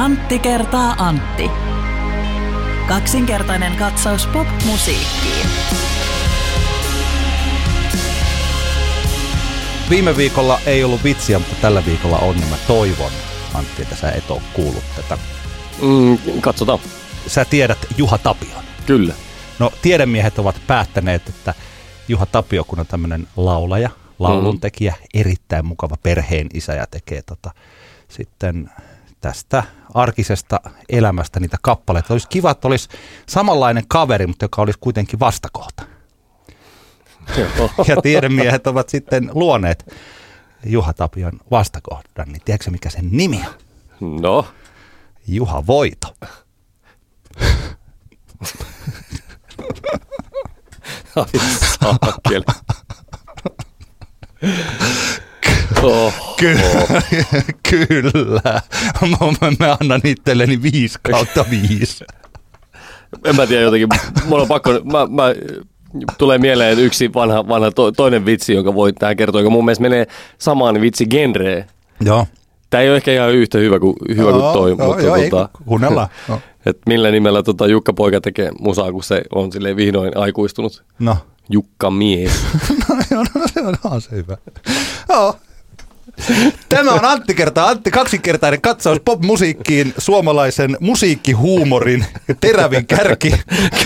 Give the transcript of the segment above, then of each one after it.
Antti kertaa Antti. Kaksinkertainen katsaus pop-musiikkiin. Viime viikolla ei ollut vitsiä, mutta tällä viikolla on, niin mä toivon, Antti, että sä et ole kuullut tätä. Mm, katsotaan. Sä tiedät Juha Tapion. Kyllä. No, tiedemiehet ovat päättäneet, että Juha Tapio, kun on tämmöinen laulaja, lauluntekijä, erittäin mukava perheen isä ja tekee tota, sitten tästä arkisesta elämästä niitä kappaleita. Olisi kiva, että olisi samanlainen kaveri, mutta joka olisi kuitenkin vastakohta. Ja tiedemiehet ovat sitten luoneet Juha Tapion vastakohdan, niin tiedätkö mikä sen nimi on? No, Juha Voito. ai saakeli. Oh, Kyllä, kyllä. Mä, mä annan itselleni viisi kautta viisi. en mä tiedä jotenkin, mulla on pakko, mä, mä, tulee mieleen yksi vanha, vanha to, toinen vitsi, jonka voi tähän kertoa, joka mun mielestä menee samaan vitsi genreen. Joo. Tämä ei ole ehkä ihan yhtä hyvä kuin, hyvä kuin toi, joo, mutta joo, ei, tota, kuunnellaan. No. et millä nimellä tota Jukka Poika tekee musaa, kun se on silleen vihdoin aikuistunut. no. Jukka Mies. No, joo, no se on, on se hyvä. Joo. Tämä on Antti kertaa Antti kaksinkertainen katsaus popmusiikkiin, suomalaisen musiikkihuumorin terävin kärki.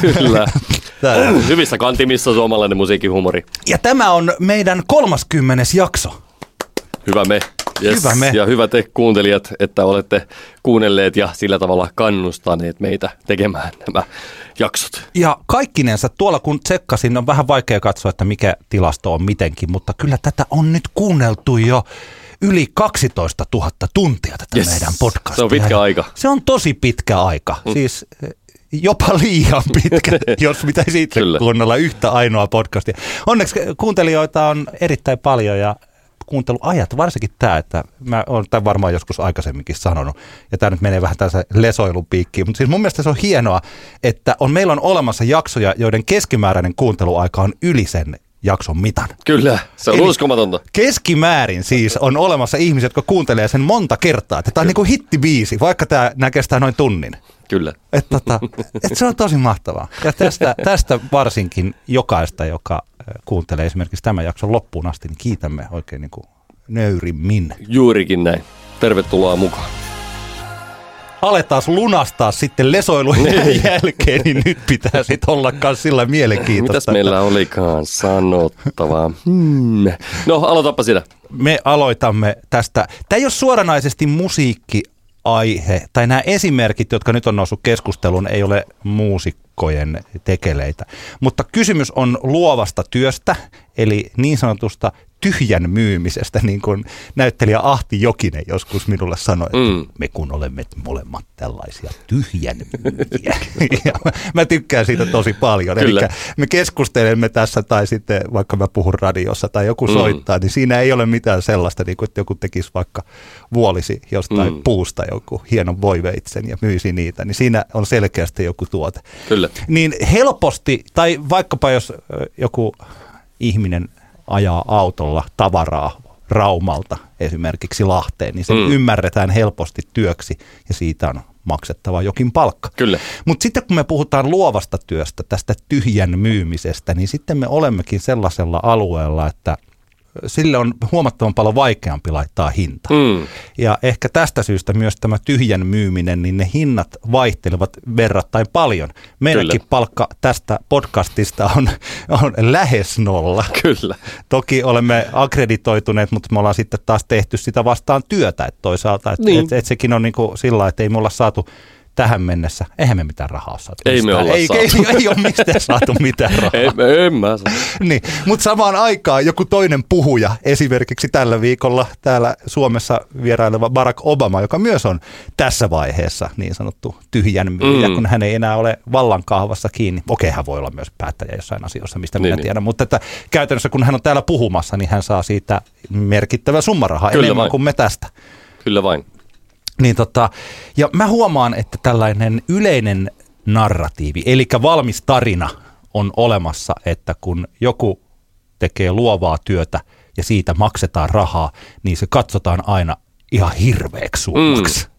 Kyllä. Täällä. Hyvissä kantimissa suomalainen musiikkihuumori. Ja tämä on meidän 30. jakso. Hyvä me. Yes. Hyvä me. Ja hyvä te kuuntelijat, että olette kuunnelleet ja sillä tavalla kannustaneet meitä tekemään nämä jaksot. Ja kaikkinensa tuolla kun tsekkasin, on vähän vaikea katsoa, että mikä tilasto on mitenkin, mutta kyllä tätä on nyt kuunneltu jo yli 12 000 tuntia tätä Yes. meidän podcastia. Se on pitkä aika. Se on tosi pitkä aika. Mm. Siis eh, jopa liian pitkä, jos pitäisi itse Kyllä. kuunnella yhtä ainoa podcastia. Onneksi kuuntelijoita on erittäin paljon ja kuunteluajat, varsinkin tämä, että mä oon tämän varmaan joskus aikaisemminkin sanonut, ja tämä nyt menee vähän tässä lesoilun piikkiin, mutta siis mun mielestä se on hienoa, että on, meillä on olemassa jaksoja, joiden keskimääräinen kuunteluaika on yli sen jakson mitan. Kyllä, se on Eli- uskomatonta. Keskimäärin siis on olemassa ihmisiä, jotka kuuntelee sen monta kertaa. Että tämä on niin kuin hittibiisi, vaikka tämä nämä kestää noin tunnin. Kyllä. Et tota, et se on tosi mahtavaa. Ja tästä, tästä varsinkin jokaista, joka kuuntelee esimerkiksi tämän jakson loppuun asti, niin kiitämme oikein niin kuin nöyrimmin. Juurikin näin. Tervetuloa mukaan. Aletaan lunastaa sitten lesoilun Niin. jälkeen, niin nyt pitää sitten olla myös sillä mielenkiintoista. Mitäs meillä olikaan sanottavaa? Hmm. No, aloitapa sitä. me aloitamme tästä. Tämä ei ole suoranaisesti musiikkiaihe, tai nämä esimerkit, jotka nyt on noussut keskusteluun, ei ole muusikkojen tekeleitä. Mutta kysymys on luovasta työstä, eli niin sanotusta tyhjän myymisestä, niin kuin näyttelijä Ahti Jokinen joskus minulle sanoi, että Mm. me kun olemme molemmat tällaisia tyhjän myyjiä. ja mä, tykkään siitä tosi paljon. Kyllä. Eli me keskustelemme tässä tai sitten vaikka mä puhun radiossa tai joku Mm. soittaa, niin siinä ei ole mitään sellaista, niin kuin, että joku tekisi vaikka vuolisi jostain Mm. puusta joku hienon voiveitsen ja myisi niitä, niin siinä on selkeästi joku tuote. Kyllä. Niin helposti, tai vaikkapa jos joku ihminen ajaa autolla tavaraa Raumalta esimerkiksi Lahteen, niin se mm. Mm. ymmärretään helposti työksi ja siitä on maksettava jokin palkka. Kyllä. Mutta sitten kun me puhutaan luovasta työstä, tästä tyhjän myymisestä, niin sitten me olemmekin sellaisella alueella, että sille on huomattavan paljon vaikeampi laittaa hinta. Mm. Ja ehkä tästä syystä myös tämä tyhjän myyminen, niin ne hinnat vaihtelevat verrattain paljon. Meidänkin Kyllä. palkka tästä podcastista on, on lähes nolla. Kyllä. Toki olemme akkreditoituneet, mutta me ollaan sitten taas tehty sitä vastaan työtä että toisaalta. Että Niin. et, et sekin on niin kuin sillä että ei me olla saatu tähän mennessä, eihän me mitään rahaa saatu. Ei me olla ei, saatu. Ei, ei ole mistään saatu mitään rahaa. Ei, en mä saa. Niin, mutta samaan aikaan joku toinen puhuja, esimerkiksi tällä viikolla täällä Suomessa vieraileva Barack Obama, joka myös on tässä vaiheessa niin sanottu tyhjän myyjä, Mm. kun hän ei enää ole vallankahvassa kiinni. Okei, hän voi olla myös päättäjä jossain asioissa, mistä minä Niin, niin. tiedän, mutta että käytännössä kun hän on täällä puhumassa, niin hän saa siitä merkittävä summa rahaa Kyllä enemmän vain. kuin me tästä. Kyllä vain. Niin tota, ja mä huomaan, että tällainen yleinen narratiivi, eli valmis tarina on olemassa, että kun joku tekee luovaa työtä ja siitä maksetaan rahaa, niin se katsotaan aina ihan hirveäksi summaksi. Mm.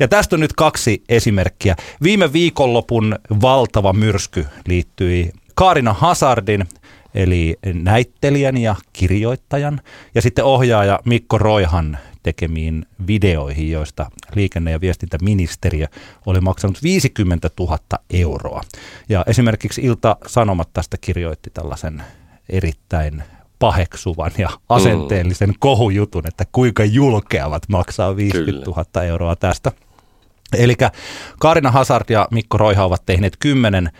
Ja tästä on nyt kaksi esimerkkiä. Viime viikonlopun valtava myrsky liittyi Kaarina Hazardin, eli näittelijän ja kirjoittajan, ja sitten ohjaaja Mikko Roihan tekemiin videoihin, joista liikenne- ja viestintäministeriö oli maksanut 50 000 euroa. Ja esimerkiksi Ilta Sanomat tästä kirjoitti tällaisen erittäin paheksuvan ja asenteellisen mm. kohujutun, että kuinka julkeavat maksaa 50 000 Kyllä. euroa tästä. Eli Karina Hazard ja Mikko Roiha ovat tehneet 10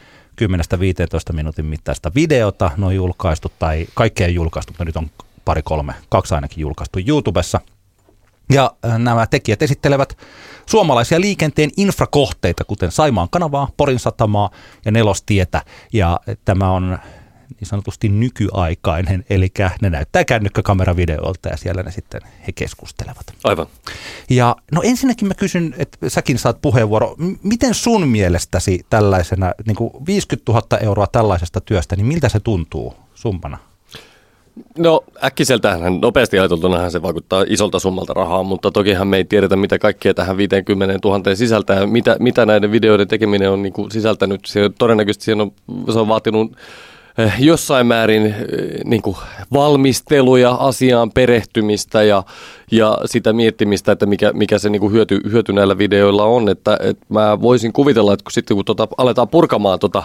10-15 minuutin mittaista videota. Ne on julkaistu tai kaikkea julkaistu, mutta nyt on pari kolme, kaksi ainakin julkaistu YouTubessa. Ja äh, nämä tekijät esittelevät suomalaisia liikenteen infrakohteita, kuten Saimaan kanavaa, Porin satamaa ja Nelostietä. Ja tämä on niin sanotusti nykyaikainen, eli ne näyttää kännykkäkameravideolta ja siellä ne sitten he keskustelevat. Aivan. Ja no ensinnäkin mä kysyn, että säkin saat puheenvuoro, miten sun mielestäsi tällaisena, niin kuin 50 000 euroa tällaisesta työstä, niin miltä se tuntuu summana? No äkkiseltähän nopeasti ajateltuna se vaikuttaa isolta summalta rahaa, mutta tokihan me ei tiedetä, mitä kaikkea tähän 50 000 sisältää ja mitä, mitä näiden videoiden tekeminen on niin kuin sisältänyt. Se, todennäköisesti siihen on, se on vaatinut jossain määrin eh, niin kuin valmisteluja, asiaan perehtymistä ja, ja sitä miettimistä, että mikä, mikä se niin kuin hyöty, hyöty näillä videoilla on. Että, että mä voisin kuvitella, että kun sitten kun tota, aletaan purkamaan tota,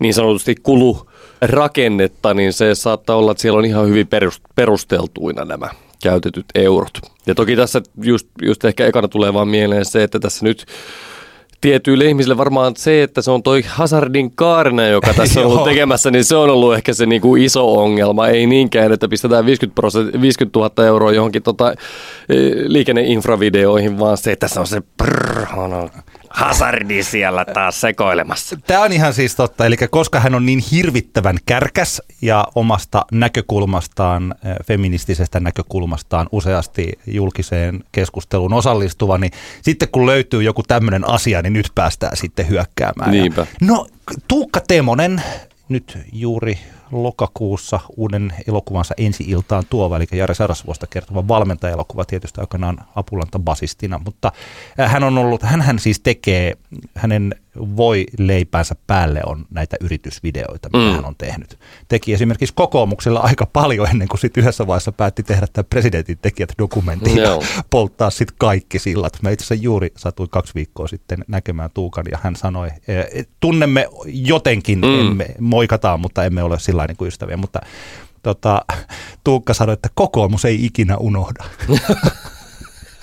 niin sanotusti kulurakennetta, niin se saattaa olla, että siellä on ihan hyvin perusteltuina nämä käytetyt eurot. Ja toki tässä just, just ehkä ekana tulee vaan mieleen se, että tässä nyt tietyille ihmisille varmaan se, että se on toi Hazardin kaarina, joka tässä on ollut tekemässä, niin se on ollut ehkä se niinku iso ongelma. Ei niinkään, että pistetään 50, 50 000 euroa johonkin tota, e, liikenneinfravideoihin, vaan se, että se on se prrr, Hazardi siellä taas sekoilemassa. Tämä on ihan siis totta, eli koska hän on niin hirvittävän kärkäs ja omasta näkökulmastaan, eh, feministisestä näkökulmastaan useasti julkiseen keskusteluun osallistuva, niin sitten kun löytyy joku tämmöinen asia, niin nyt päästään sitten hyökkäämään. Niinpä. Ja, no Tuukka Temonen, nyt juuri lokakuussa uuden elokuvansa ensi-iltaan tuova, eli Jari Sarasvuosta kertova valmentajaelokuva tietysti aikanaan Apulanta basistina, mutta äh, hän on ollut, hän siis tekee, hänen voi leipänsä päälle on näitä yritysvideoita, mitä mm. hän on tehnyt. Teki esimerkiksi kokoomuksella aika paljon ennen kuin sitten yhdessä vaiheessa päätti tehdä tämä presidentin tekijät dokumentti no. polttaa sitten kaikki sillat. Mä itse asiassa juuri satuin kaksi viikkoa sitten näkemään Tuukan ja hän sanoi, tunnemme jotenkin, mm. emme, moikataan, mutta emme ole sillä niin kuin ystäviä, mutta tota, Tuukka sanoi, että kokoomus ei ikinä unohda.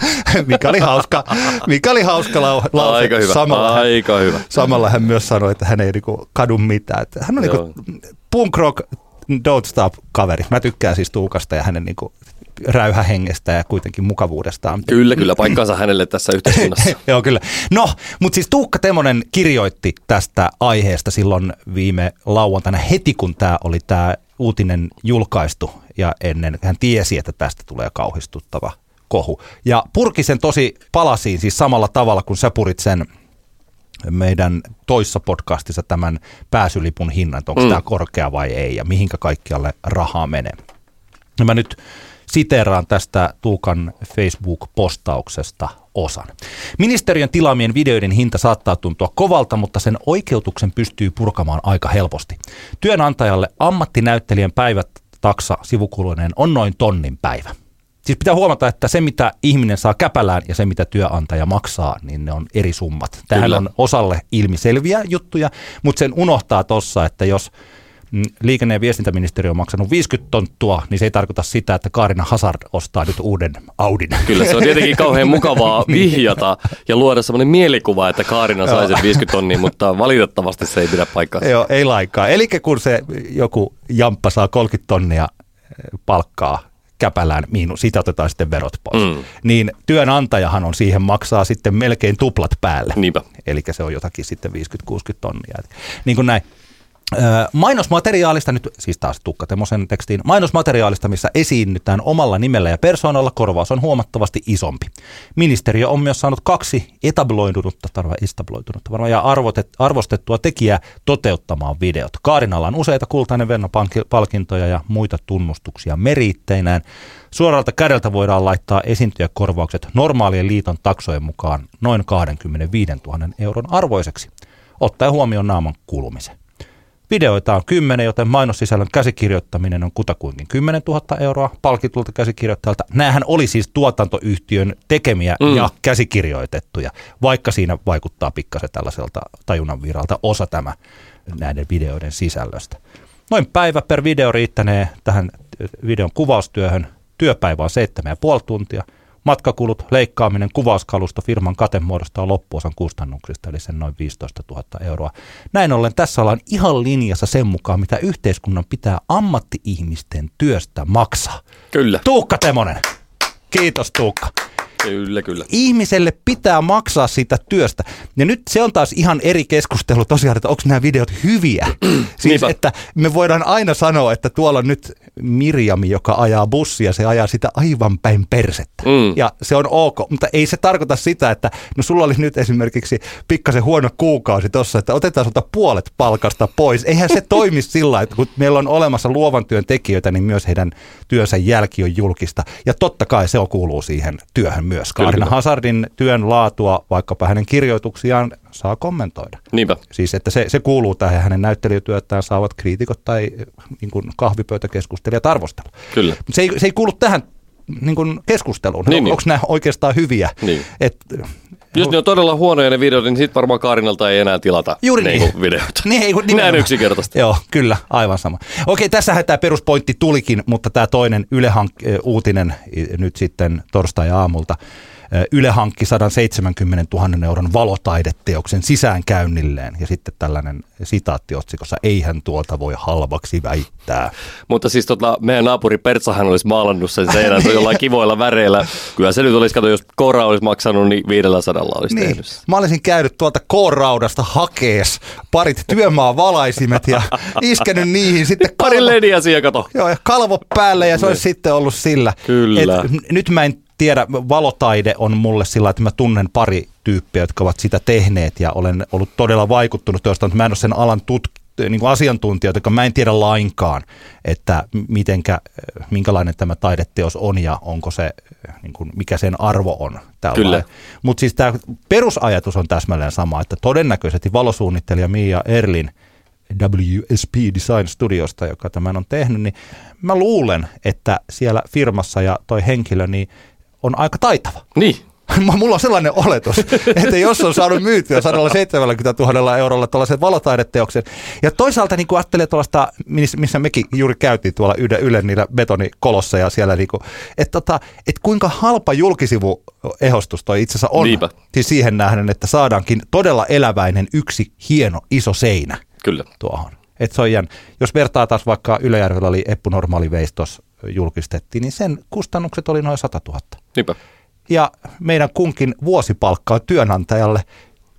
mikä oli hauska, mikä oli hauska lau, lause. Aika hyvä, samalla aika hän, hyvä. Samalla hän myös sanoi, että hän ei niinku kadu mitään. Että hän on niinku punk rock don't stop kaveri. Mä tykkään siis Tuukasta ja hänen niinku räyhähengestä ja kuitenkin mukavuudestaan. Kyllä, kyllä, paikkansa hänelle tässä yhteiskunnassa. Joo, kyllä. No, mutta siis Tuukka Temonen kirjoitti tästä aiheesta silloin viime lauantaina heti, kun tämä oli tämä uutinen julkaistu ja ennen hän tiesi, että tästä tulee kauhistuttava kohu. Ja purki sen tosi palasiin siis samalla tavalla kuin sä purit sen meidän toissa podcastissa tämän pääsylipun hinnan, onko mm. tämä korkea vai ei ja mihinkä kaikkialle rahaa menee. Ja mä nyt siteeraan tästä Tuukan Facebook-postauksesta osan. Ministeriön tilaamien videoiden hinta saattaa tuntua kovalta, mutta sen oikeutuksen pystyy purkamaan aika helposti. Työnantajalle ammattinäyttelijän päivät taksa sivukuluinen on noin tonnin päivä. Siis pitää huomata, että se mitä ihminen saa käpälään ja se mitä työnantaja maksaa, niin ne on eri summat. Tähän Kyllä. on osalle ilmiselviä juttuja, mutta sen unohtaa tuossa, että jos mm, liikenne- ja viestintäministeriö on maksanut 50 tonttua, niin se ei tarkoita sitä, että Kaarina Hazard ostaa nyt uuden Audin. Kyllä, se on tietenkin kauhean mukavaa vihjata ja luoda sellainen mielikuva, että Kaarina sai sen 50 tonnia, mutta valitettavasti se ei pidä paikkaa. Joo, ei laikaa. Eli kun se joku jamppa saa 30 tonnia eh, palkkaa käpälään miinus, siitä otetaan sitten verot pois. Mm. Niin työnantajahan on siihen maksaa sitten melkein tuplat päälle. Niinpä. Eli se on jotakin sitten 50-60 tonnia. Niin kuin näin. Mainosmateriaalista, nyt siis taas Tukka Temosen tekstiin, mainosmateriaalista, missä esiinnytään omalla nimellä ja persoonalla, korvaus on huomattavasti isompi. Ministeriö on myös saanut kaksi etabloidunutta, tarva establoidunutta, varmaan ja arvotet, arvostettua tekijää toteuttamaan videot. Kaarinalla on useita kultainen Venno-palkintoja ja muita tunnustuksia meriitteinään. Suoralta kädeltä voidaan laittaa esiintyjäkorvaukset normaalien liiton taksojen mukaan noin 25 000 euron arvoiseksi, ottaen huomioon naaman kulumisen. Videoita on 10, joten mainossisällön käsikirjoittaminen on kutakuinkin 10 000 euroa palkitulta käsikirjoittajalta. Nämähän oli siis tuotantoyhtiön tekemiä mm. ja käsikirjoitettuja, vaikka siinä vaikuttaa pikkasen tällaiselta tajunnan viralta osa tämä näiden videoiden sisällöstä. Noin päivä per video riittänee tähän videon kuvaustyöhön. Työpäivä on 7,5 tuntia – Matkakulut, leikkaaminen, kuvauskalusto, firman kate muodostaa loppuosan kustannuksista, eli sen noin 15 000 euroa. Näin ollen tässä ollaan ihan linjassa sen mukaan, mitä yhteiskunnan pitää ammatti-ihmisten työstä maksaa. Kyllä. Tuukka Temonen. Kiitos Tuukka. Kyllä, kyllä. Ihmiselle pitää maksaa siitä työstä. Ja nyt se on taas ihan eri keskustelu tosiaan, että onko nämä videot hyviä. siis, että me voidaan aina sanoa, että tuolla on nyt Mirjami, joka ajaa bussia, se ajaa sitä aivan päin persettä. Mm. Ja se on ok, mutta ei se tarkoita sitä, että no sulla oli nyt esimerkiksi pikkasen huono kuukausi tuossa, että otetaan sulta puolet palkasta pois. Eihän se toimi sillä, että kun meillä on olemassa luovan työn tekijöitä, niin myös heidän työnsä jälki on julkista. Ja totta kai se on kuuluu siihen työhön myös. Kaarina Hazardin työn laatua, vaikkapa hänen kirjoituksiaan, saa kommentoida. Niinpä. Siis että se, se kuuluu tähän hänen näyttelijätyötään saavat kriitikot tai niin kuin kahvipöytäkeskustelijat arvostella. Kyllä. Se ei, se ei kuulu tähän niin kuin keskusteluun. Niin, niin. Onko nämä oikeastaan hyviä? Niin. Et, jos ne on todella huonoja ne videot, niin sitten varmaan Kaarinalta ei enää tilata Juuri niin. niin. videoita. Niin, ei, Näin yksinkertaisesti. Joo, kyllä, aivan sama. Okei, tässähän tämä peruspointti tulikin, mutta tämä toinen Yle uutinen nyt sitten torstai-aamulta Yle hankki 170 000 euron valotaideteoksen sisäänkäynnilleen ja sitten tällainen sitaatti otsikossa, eihän tuota voi halvaksi väittää. Mutta siis tota, meidän naapuri Pertsahan olisi maalannut sen seinän jollain kivoilla väreillä. Kyllä se nyt olisi, kato, jos Koora olisi maksanut, niin 500 olisi niin. tehnyt. Mä olisin käynyt tuolta Kooraudasta hakees parit työmaa valaisimet ja iskenyt niihin sitten kalvo... Pari lediä siihen, kato. Joo, ja kalvo päälle ja se olisi niin. sitten ollut sillä. Kyllä. Et, nyt mä en tiedä, valotaide on mulle sillä, että mä tunnen pari tyyppiä, jotka ovat sitä tehneet ja olen ollut todella vaikuttunut tuosta, mutta mä en ole sen alan tut- niin kuin asiantuntijoita, jotka mä en tiedä lainkaan, että mitenkä, minkälainen tämä taideteos on ja onko se, niin kuin, mikä sen arvo on. Kyllä. Mutta siis tämä perusajatus on täsmälleen sama, että todennäköisesti valosuunnittelija Mia Erlin WSP Design Studiosta, joka tämän on tehnyt, niin mä luulen, että siellä firmassa ja toi henkilö, niin on aika taitava. Niin. Mulla on sellainen oletus, että jos on saanut myytyä 170 000 eurolla tuollaisen valotaideteoksen, ja toisaalta niin ajattelee tuollaista, missä mekin juuri käytiin tuolla Yle, Yle niillä betonikolossa ja siellä, niin kuin, että, tota, että kuinka halpa julkisivu ehostus toi itse asiassa on. Niinpä. Siis siihen nähden, että saadaankin todella eläväinen yksi hieno iso seinä Kyllä. tuohon. Et se on jän. Jos vertaa taas vaikka Ylejärvellä oli Eppu Normaali Veistos julkistettiin, niin sen kustannukset oli noin 100 000. Niinpä. Ja meidän kunkin vuosipalkka on työnantajalle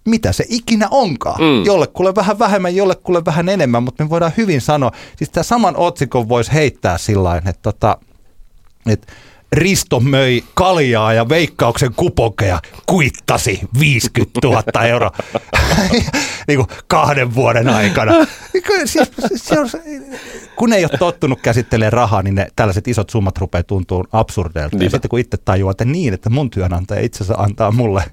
mitä se ikinä onkaan. Mm. Jollekulle vähän vähemmän, jollekulle vähän enemmän, mutta me voidaan hyvin sanoa, siis tämä saman otsikon voisi heittää sillä että, tota, että Risto möi kaljaa ja veikkauksen kupokeja, kuittasi 50 000 euroa niin kuin kahden vuoden aikana. Siis, se on, kun ei ole tottunut käsittelemään rahaa, niin ne tällaiset isot summat rupeaa tuntuu absurdeilta. Ja sitten kun itse tajuaa, että niin, että mun työnantaja itse asiassa antaa mulle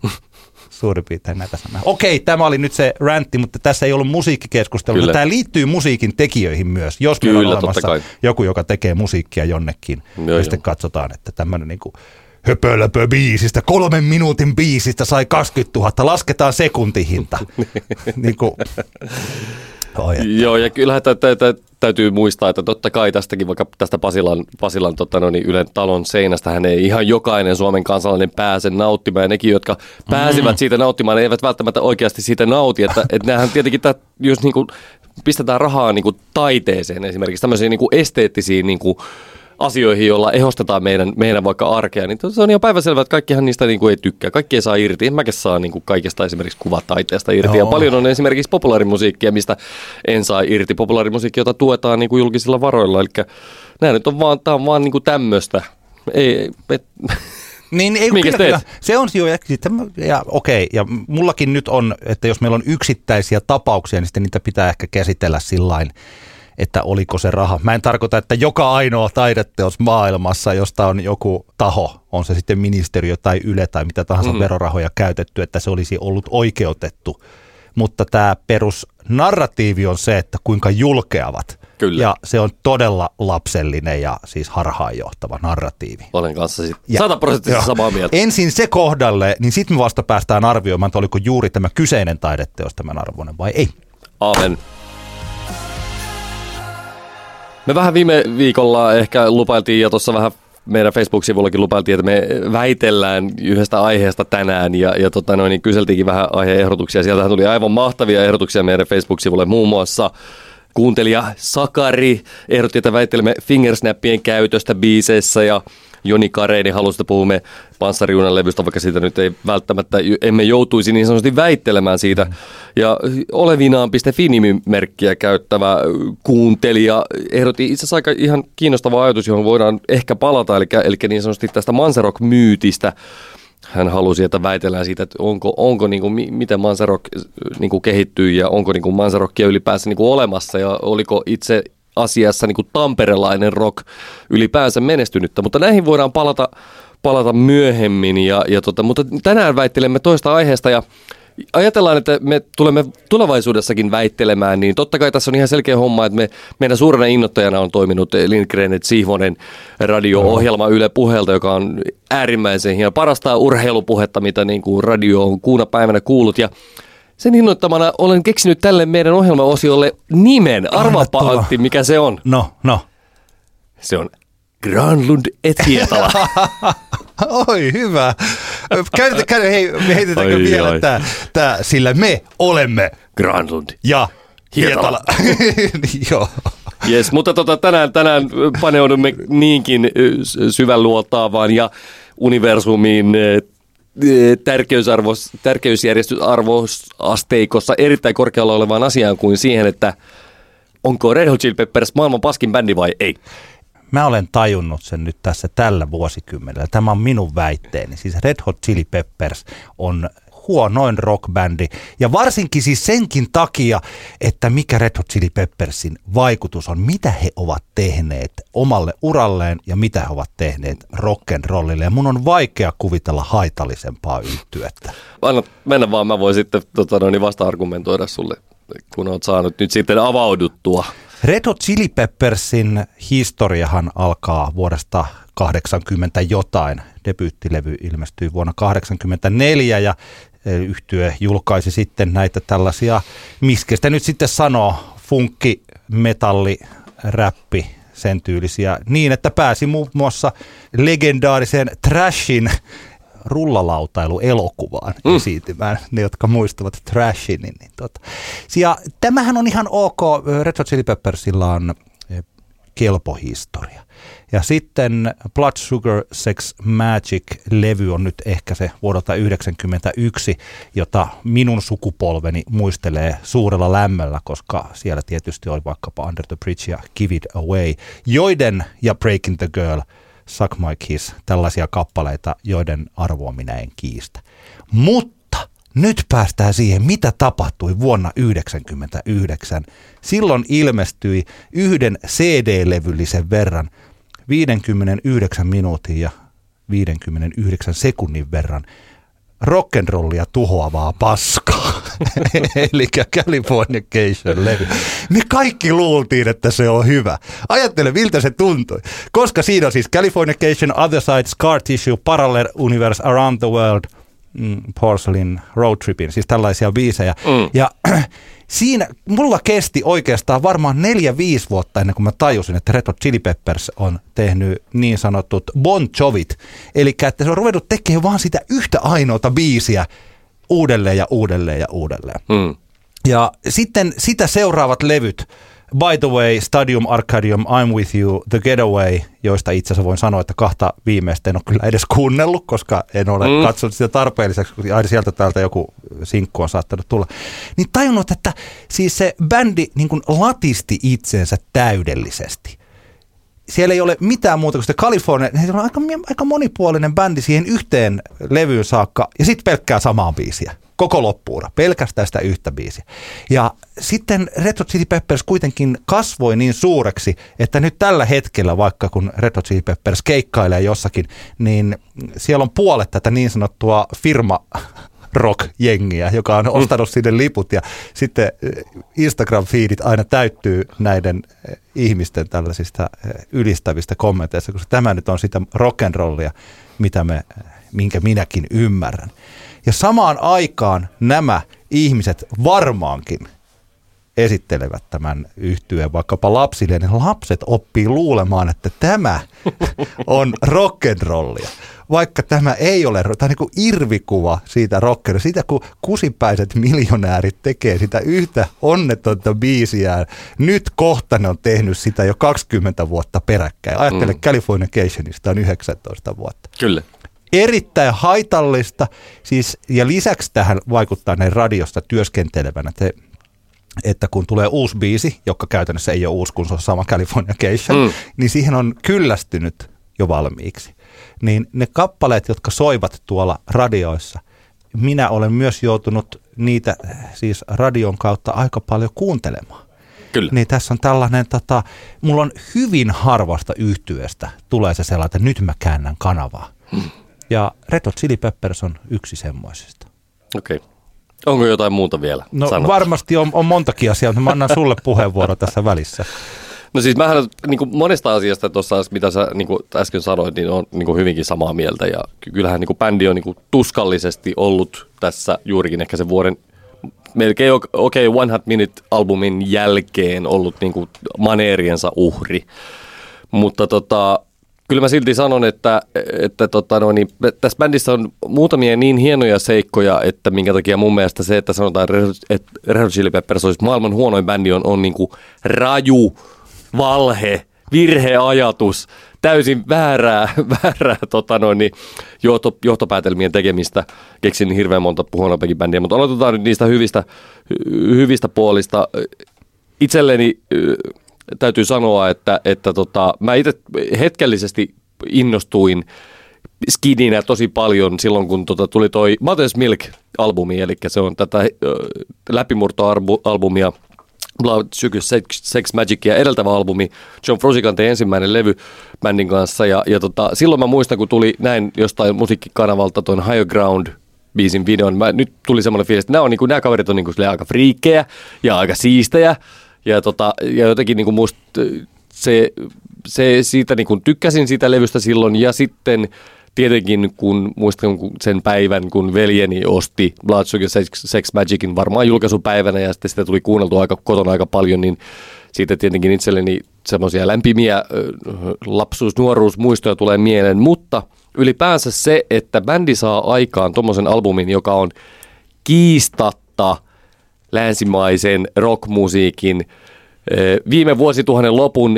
suurin piirtein näitä sanoja. Okei, tämä oli nyt se rantti, mutta tässä ei ollut musiikkikeskustelu. Kyllä. Tämä liittyy musiikin tekijöihin myös. Jos Kyllä, on olemassa joku, joka tekee musiikkia jonnekin, joo, niin sitten katsotaan, että tämmöinen niin kuin höpölöpö biisistä, kolmen minuutin biisistä sai 20 000, lasketaan sekuntihinta. niin kuin, Joo, ja kyllähän täytyy muistaa, että totta kai tästäkin vaikka tästä Pasilan, Pasilan tota, no niin, Ylen talon seinästä hän ei ihan jokainen Suomen kansalainen pääse nauttimaan. Ja nekin, jotka pääsivät mm. siitä nauttimaan, ne eivät välttämättä oikeasti siitä nauti. Että, että nämähän tietenkin, että jos niin kuin, pistetään rahaa niin kuin taiteeseen esimerkiksi, tämmöisiin niin kuin esteettisiin niin kuin, asioihin, joilla ehostetaan meidän, meidän vaikka arkea, niin se on ihan päiväselvää, että kaikkihan niistä niin kuin ei tykkää. Kaikki ei saa irti. En mäkin saa niin kuin kaikesta esimerkiksi kuvataiteesta irti. Joo. Ja paljon on esimerkiksi populaarimusiikkia, mistä en saa irti. Populaarimusiikkia, jota tuetaan niin kuin julkisilla varoilla. Eli nämä nyt on vaan, tämä on vaan niin kuin tämmöistä. Ei, et, niin, ei, kyllä, kyllä. Se on jo, ja, ja okei, ja mullakin nyt on, että jos meillä on yksittäisiä tapauksia, niin sitten niitä pitää ehkä käsitellä sillain, että oliko se raha. Mä en tarkoita, että joka ainoa taideteos maailmassa, josta on joku taho, on se sitten ministeriö tai yle tai mitä tahansa mm. verorahoja käytetty, että se olisi ollut oikeutettu. Mutta tämä perusnarratiivi on se, että kuinka julkeavat. Kyllä. Ja se on todella lapsellinen ja siis harhaanjohtava narratiivi. Olen kanssa sataprosenttisesti samaa mieltä. Ensin se kohdalle, niin sitten me vasta päästään arvioimaan, että oliko juuri tämä kyseinen taideteos tämän arvoinen vai ei. Aamen. Me vähän viime viikolla ehkä lupailtiin ja tuossa vähän meidän Facebook-sivullakin lupailtiin, että me väitellään yhdestä aiheesta tänään ja, ja tota noin, niin kyseltiinkin vähän aiheehdotuksia. Sieltähän tuli aivan mahtavia ehdotuksia meidän Facebook-sivulle, muun muassa kuuntelija Sakari ehdotti, että väittelemme fingersnappien käytöstä biiseissä ja Joni Kareini halusi, että puhumme panssarijunan levystä, vaikka siitä nyt ei välttämättä, emme joutuisi niin sanotusti väittelemään siitä. Ja olevinaan.fi nimimerkkiä käyttävä kuuntelija ehdotti itse asiassa aika ihan kiinnostava ajatus, johon voidaan ehkä palata, eli, eli niin sanotusti tästä Manserok-myytistä hän halusi, että väitellään siitä, että onko, onko niin kuin, miten Manserok niin kuin kehittyy ja onko niin kuin Manserokkia ylipäänsä niin kuin olemassa ja oliko itse asiassa niin kuin tamperelainen rock ylipäänsä menestynyttä, mutta näihin voidaan palata, palata myöhemmin. Ja, ja tota, mutta tänään väittelemme toista aiheesta ja ajatellaan, että me tulemme tulevaisuudessakin väittelemään, niin totta kai tässä on ihan selkeä homma, että me, meidän suurena innoittajana on toiminut Lindgren et Sihvonen radio-ohjelma Yle Puhelta, joka on äärimmäisen hieno, parasta urheilupuhetta, mitä niin kuin radio on kuuna päivänä kuullut. Ja sen innoittamana olen keksinyt tälle meidän ohjelmaosiolle nimen. Arvaapa Antti, mikä se on. No, no. Se on Granlund et Hietala. Oi, hyvä. Käy, käy, hei, me heitetäänkö ai, vielä tämä, tämä, sillä me olemme Granlund ja Hietala. Joo. Yes, mutta tota, tänään, tänään paneudumme niinkin syvän luotaavaan ja universumiin tärkeysarvos, tärkeysjärjestysasteikossa erittäin korkealla olevaan asiaan kuin siihen, että onko Red Hot Chili Peppers maailman paskin bändi vai ei. Mä olen tajunnut sen nyt tässä tällä vuosikymmenellä. Tämä on minun väitteeni. Siis Red Hot Chili Peppers on huonoin rockbändi. Ja varsinkin siis senkin takia, että mikä Red Hot Chili Peppersin vaikutus on, mitä he ovat tehneet omalle uralleen ja mitä he ovat tehneet rock'n'rollille. Ja mun on vaikea kuvitella haitallisempaa yhtyettä. Anna mennä vaan, mä voin sitten tota, no, niin vasta-argumentoida sulle, kun oot saanut nyt sitten avauduttua. Red Hot Chili Peppersin historiahan alkaa vuodesta 80 jotain. Debyyttilevy ilmestyi vuonna 84 ja yhtye julkaisi sitten näitä tällaisia, miskä sitä nyt sitten sanoo, funkki, metalli, räppi, sen tyylisiä, niin että pääsi muun muassa legendaariseen Trashin rullalautailuelokuvaan mm. esiintymään, ne jotka muistavat Trashin. Niin, niin tota. Ja tämähän on ihan ok, Red Hot Chili Peppersilla on e, kelpo historia. Ja sitten Blood Sugar Sex Magic-levy on nyt ehkä se vuodelta 1991, jota minun sukupolveni muistelee suurella lämmöllä, koska siellä tietysti oli vaikkapa Under the Bridge ja Give It Away, joiden ja Breaking the Girl – Suck My Kiss, tällaisia kappaleita, joiden arvoa minä en kiistä. Mutta nyt päästään siihen, mitä tapahtui vuonna 1999. Silloin ilmestyi yhden CD-levyllisen verran 59 minuutin ja 59 sekunnin verran rock'n'rollia tuhoavaa paskaa. Eli Californication-levy. Me kaikki luultiin, että se on hyvä. Ajattele, miltä se tuntui. Koska siinä on siis Californication, Other Side, Scar Tissue, Parallel Universe, Around the World, mm, Porcelain, Road Trippin, siis tällaisia biisejä. Mm. Ja siinä mulla kesti oikeastaan varmaan neljä, viisi vuotta ennen kuin mä tajusin, että Red Hot Chili Peppers on tehnyt niin sanotut Bon Jovit. Eli että se on ruvennut tekemään vaan sitä yhtä ainoata biisiä uudelleen ja uudelleen ja uudelleen. Mm. Ja sitten sitä seuraavat levyt, By the way, Stadium Arcadium, I'm With You, The Getaway, joista itse asiassa voin sanoa, että kahta viimeistä en ole kyllä edes kuunnellut, koska en ole mm. katsonut sitä tarpeelliseksi, kun aina sieltä täältä joku sinkku on saattanut tulla. Niin tajunnut, että siis se bändi niin kuin latisti itsensä täydellisesti siellä ei ole mitään muuta kuin se California, se on aika, aika monipuolinen bändi siihen yhteen levyyn saakka ja sitten pelkkää samaa biisiä koko loppuura, pelkästään sitä yhtä biisiä. Ja sitten Red Hot Chili Peppers kuitenkin kasvoi niin suureksi, että nyt tällä hetkellä, vaikka kun Red Hot Chili Peppers keikkailee jossakin, niin siellä on puolet tätä niin sanottua firma rock-jengiä, joka on ostanut sinne liput ja sitten eh, Instagram-feedit aina täyttyy näiden eh, ihmisten tällaisista eh, ylistävistä kommenteista, koska tämä nyt on sitä rock'n'rollia, mitä me, minkä minäkin ymmärrän. Ja samaan aikaan nämä ihmiset varmaankin esittelevät tämän yhtyeen vaikkapa lapsille, niin lapset oppii luulemaan, että tämä on rock'n'rollia. Vaikka tämä ei ole, tämä on niin kuin irvikuva siitä rock'n'rollista, siitä kun kusipäiset miljonäärit tekee sitä yhtä onnetonta biisiä. Nyt kohta ne on tehnyt sitä jo 20 vuotta peräkkäin. Ajattele mm. Californicationista on 19 vuotta. Kyllä erittäin haitallista, siis, ja lisäksi tähän vaikuttaa ne radiosta työskentelevänä, että, että kun tulee uusi biisi, joka käytännössä ei ole uusi, kun se on sama Californication, mm. niin siihen on kyllästynyt jo valmiiksi. Niin ne kappaleet, jotka soivat tuolla radioissa, minä olen myös joutunut niitä siis radion kautta aika paljon kuuntelemaan. Kyllä. Niin tässä on tällainen, tota, mulla on hyvin harvasta yhtyeestä tulee se sellainen, että nyt mä käännän kanavaa. Hmm. Ja Red Hot Chili Peppers on yksi semmoisesta. Okei. Okay. Onko jotain muuta vielä No sanottu? varmasti on, on montakin asiaa, mutta mä annan sulle puheenvuoro tässä välissä. No siis mähän niin kuin monesta asiasta tuossa, mitä sä niin kuin äsken sanoit, niin on niin kuin hyvinkin samaa mieltä. Ja kyllähän niin kuin bändi on niin kuin tuskallisesti ollut tässä juurikin ehkä sen vuoden melkein okei okay, One Hot Minute-albumin jälkeen ollut niin kuin maneeriensa uhri. Mutta tota, kyllä mä silti sanon, että, että tota, no, niin, tässä bändissä on muutamia niin hienoja seikkoja, että minkä takia mun mielestä se, että sanotaan, että Red Hot Chili Peppers olisi maailman huonoin bändi, on, on niin kuin raju valhe, virheajatus, täysin väärää, väärää tota noin, niin johto, johtopäätelmien tekemistä. Keksin hirveän monta huonompakin bändiä, mutta aloitetaan nyt niistä hyvistä, hyvistä puolista. Itselleni täytyy sanoa, että, että tota, mä itse hetkellisesti innostuin skidinä tosi paljon silloin, kun tota tuli toi Mother's Milk-albumi, eli se on tätä läpimurtoalbumia Blood Sugar Sex, Sex ja edeltävä albumi, John Frusciante ensimmäinen levy bändin kanssa. Ja, ja tota, silloin mä muistan, kun tuli näin jostain musiikkikanavalta tuon Higher Ground biisin videon. Mä, nyt tuli semmoinen fiilis, että nämä, on, niin kuin, nämä kaverit on niin kuin, aika friikkejä ja aika siistejä. Ja, tota, ja jotenkin niin kuin musta se, se siitä niin kuin tykkäsin siitä levystä silloin. Ja sitten tietenkin kun muistan sen päivän, kun veljeni osti Blood Sugar Sex, Sex Magicin varmaan julkaisupäivänä ja sitten sitä tuli kuunneltu aika kotona aika paljon, niin siitä tietenkin itselleni semmoisia lämpimiä lapsuus, nuoruus, muistoja tulee mieleen, mutta ylipäänsä se, että bändi saa aikaan tuommoisen albumin, joka on kiistatta – länsimaisen rockmusiikin viime vuosituhannen lopun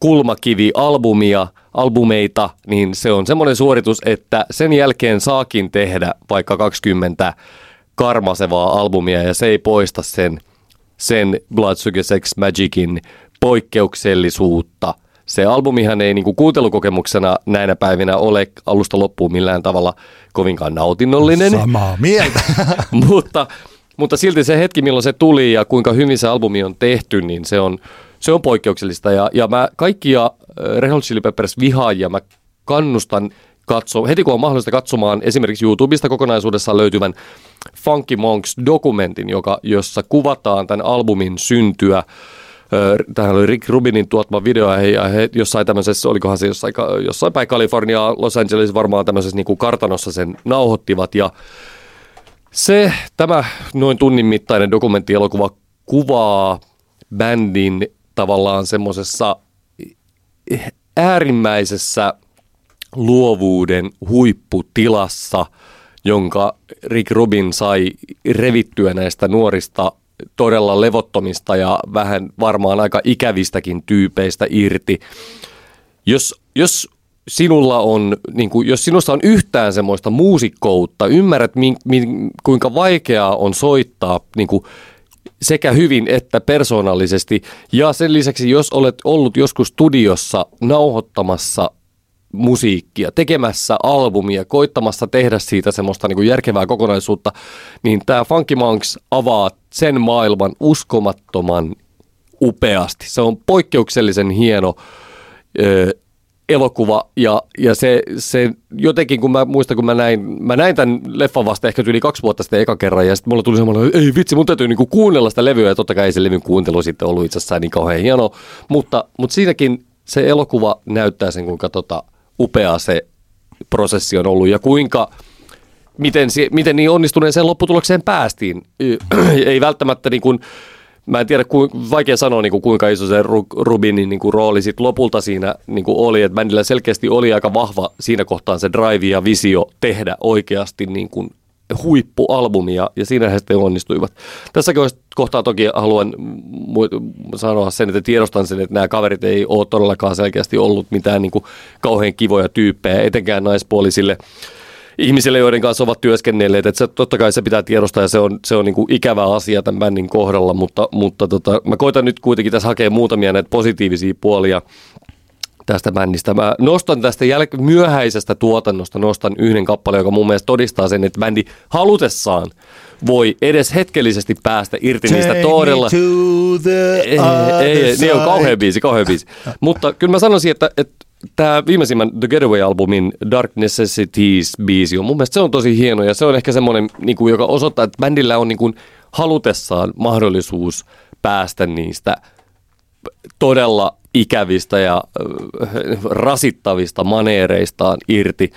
kulmakivi-albumia, albumeita, niin se on semmoinen suoritus, että sen jälkeen saakin tehdä vaikka 20 karmasevaa albumia ja se ei poista sen, sen Blood Sugar Sex Magicin poikkeuksellisuutta. Se albumihan ei niin kuin kuuntelukokemuksena näinä päivinä ole alusta loppuun millään tavalla kovinkaan nautinnollinen. Samaa mieltä. mutta mutta silti se hetki, milloin se tuli ja kuinka hyvin se albumi on tehty, niin se on, se on poikkeuksellista. Ja, ja mä kaikkia Red Hot Chili Peppers vihaajia mä kannustan katso, heti kun on mahdollista katsomaan esimerkiksi YouTubesta kokonaisuudessaan löytyvän Funky Monks-dokumentin, joka, jossa kuvataan tämän albumin syntyä. Tähän oli Rick Rubinin tuottama video ja he jossain tämmöisessä, olikohan se jossain, jossain päin Kaliforniaa, Los Angeles varmaan tämmöisessä niin kuin kartanossa sen nauhoittivat ja se, tämä noin tunnin mittainen dokumenttielokuva kuvaa bändin tavallaan semmoisessa äärimmäisessä luovuuden huipputilassa, jonka Rick Rubin sai revittyä näistä nuorista todella levottomista ja vähän varmaan aika ikävistäkin tyypeistä irti. Jos, jos sinulla on, niin kuin, jos sinusta on yhtään semmoista muusikkoutta, ymmärrät mi, mi, kuinka vaikeaa on soittaa niin kuin, sekä hyvin että persoonallisesti. Ja sen lisäksi, jos olet ollut joskus studiossa nauhoittamassa musiikkia, tekemässä albumia, koittamassa tehdä siitä semmoista niin kuin järkevää kokonaisuutta, niin tämä Funky Monks avaa sen maailman uskomattoman upeasti. Se on poikkeuksellisen hieno elokuva ja, ja se, se, jotenkin kun mä muistan, kun mä näin, mä näin tämän leffan vasta ehkä yli kaksi vuotta sitten eka kerran ja sitten mulla tuli semmoinen, ei vitsi, mun täytyy niinku kuunnella sitä levyä ja totta kai ei se levyn kuuntelu sitten ollut itse asiassa niin kauhean hieno, mutta, mutta siinäkin se elokuva näyttää sen, kuinka tota, upea se prosessi on ollut ja kuinka, miten, miten niin onnistuneeseen lopputulokseen päästiin. ei välttämättä niin kuin, mä en tiedä, ku, vaikea sanoa niin kuin, kuinka iso se Rubinin niin kuin, rooli sit lopulta siinä niin kuin oli, että bändillä selkeästi oli aika vahva siinä kohtaan se drive ja visio tehdä oikeasti niin kuin, huippualbumia ja siinä he sitten onnistuivat. Tässäkin kohtaa toki haluan sanoa sen, että tiedostan sen, että nämä kaverit ei ole todellakaan selkeästi ollut mitään niin kuin kauhean kivoja tyyppejä, etenkään naispuolisille ihmisille, joiden kanssa ovat työskennelleet. Että se, totta kai se pitää tiedostaa ja se on, se on niin kuin ikävä asia tämän bändin kohdalla, mutta, mutta tota, mä koitan nyt kuitenkin tässä hakea muutamia näitä positiivisia puolia tästä bändistä. Mä nostan tästä jäl- myöhäisestä tuotannosta nostan yhden kappaleen, joka mun mielestä todistaa sen, että bändi halutessaan voi edes hetkellisesti päästä irti Take niistä todella... Ei, ei, ei, niin on kauhean biisi, kauhean biisi. Mutta kyllä mä sanoisin, että, että tämä viimeisimmän The Getaway-albumin Dark Necessities-biisi on mun mielestä se on tosi hieno ja se on ehkä semmoinen, niin kuin, joka osoittaa, että bändillä on niin kuin, halutessaan mahdollisuus päästä niistä todella ikävistä ja äh, rasittavista maneereistaan irti.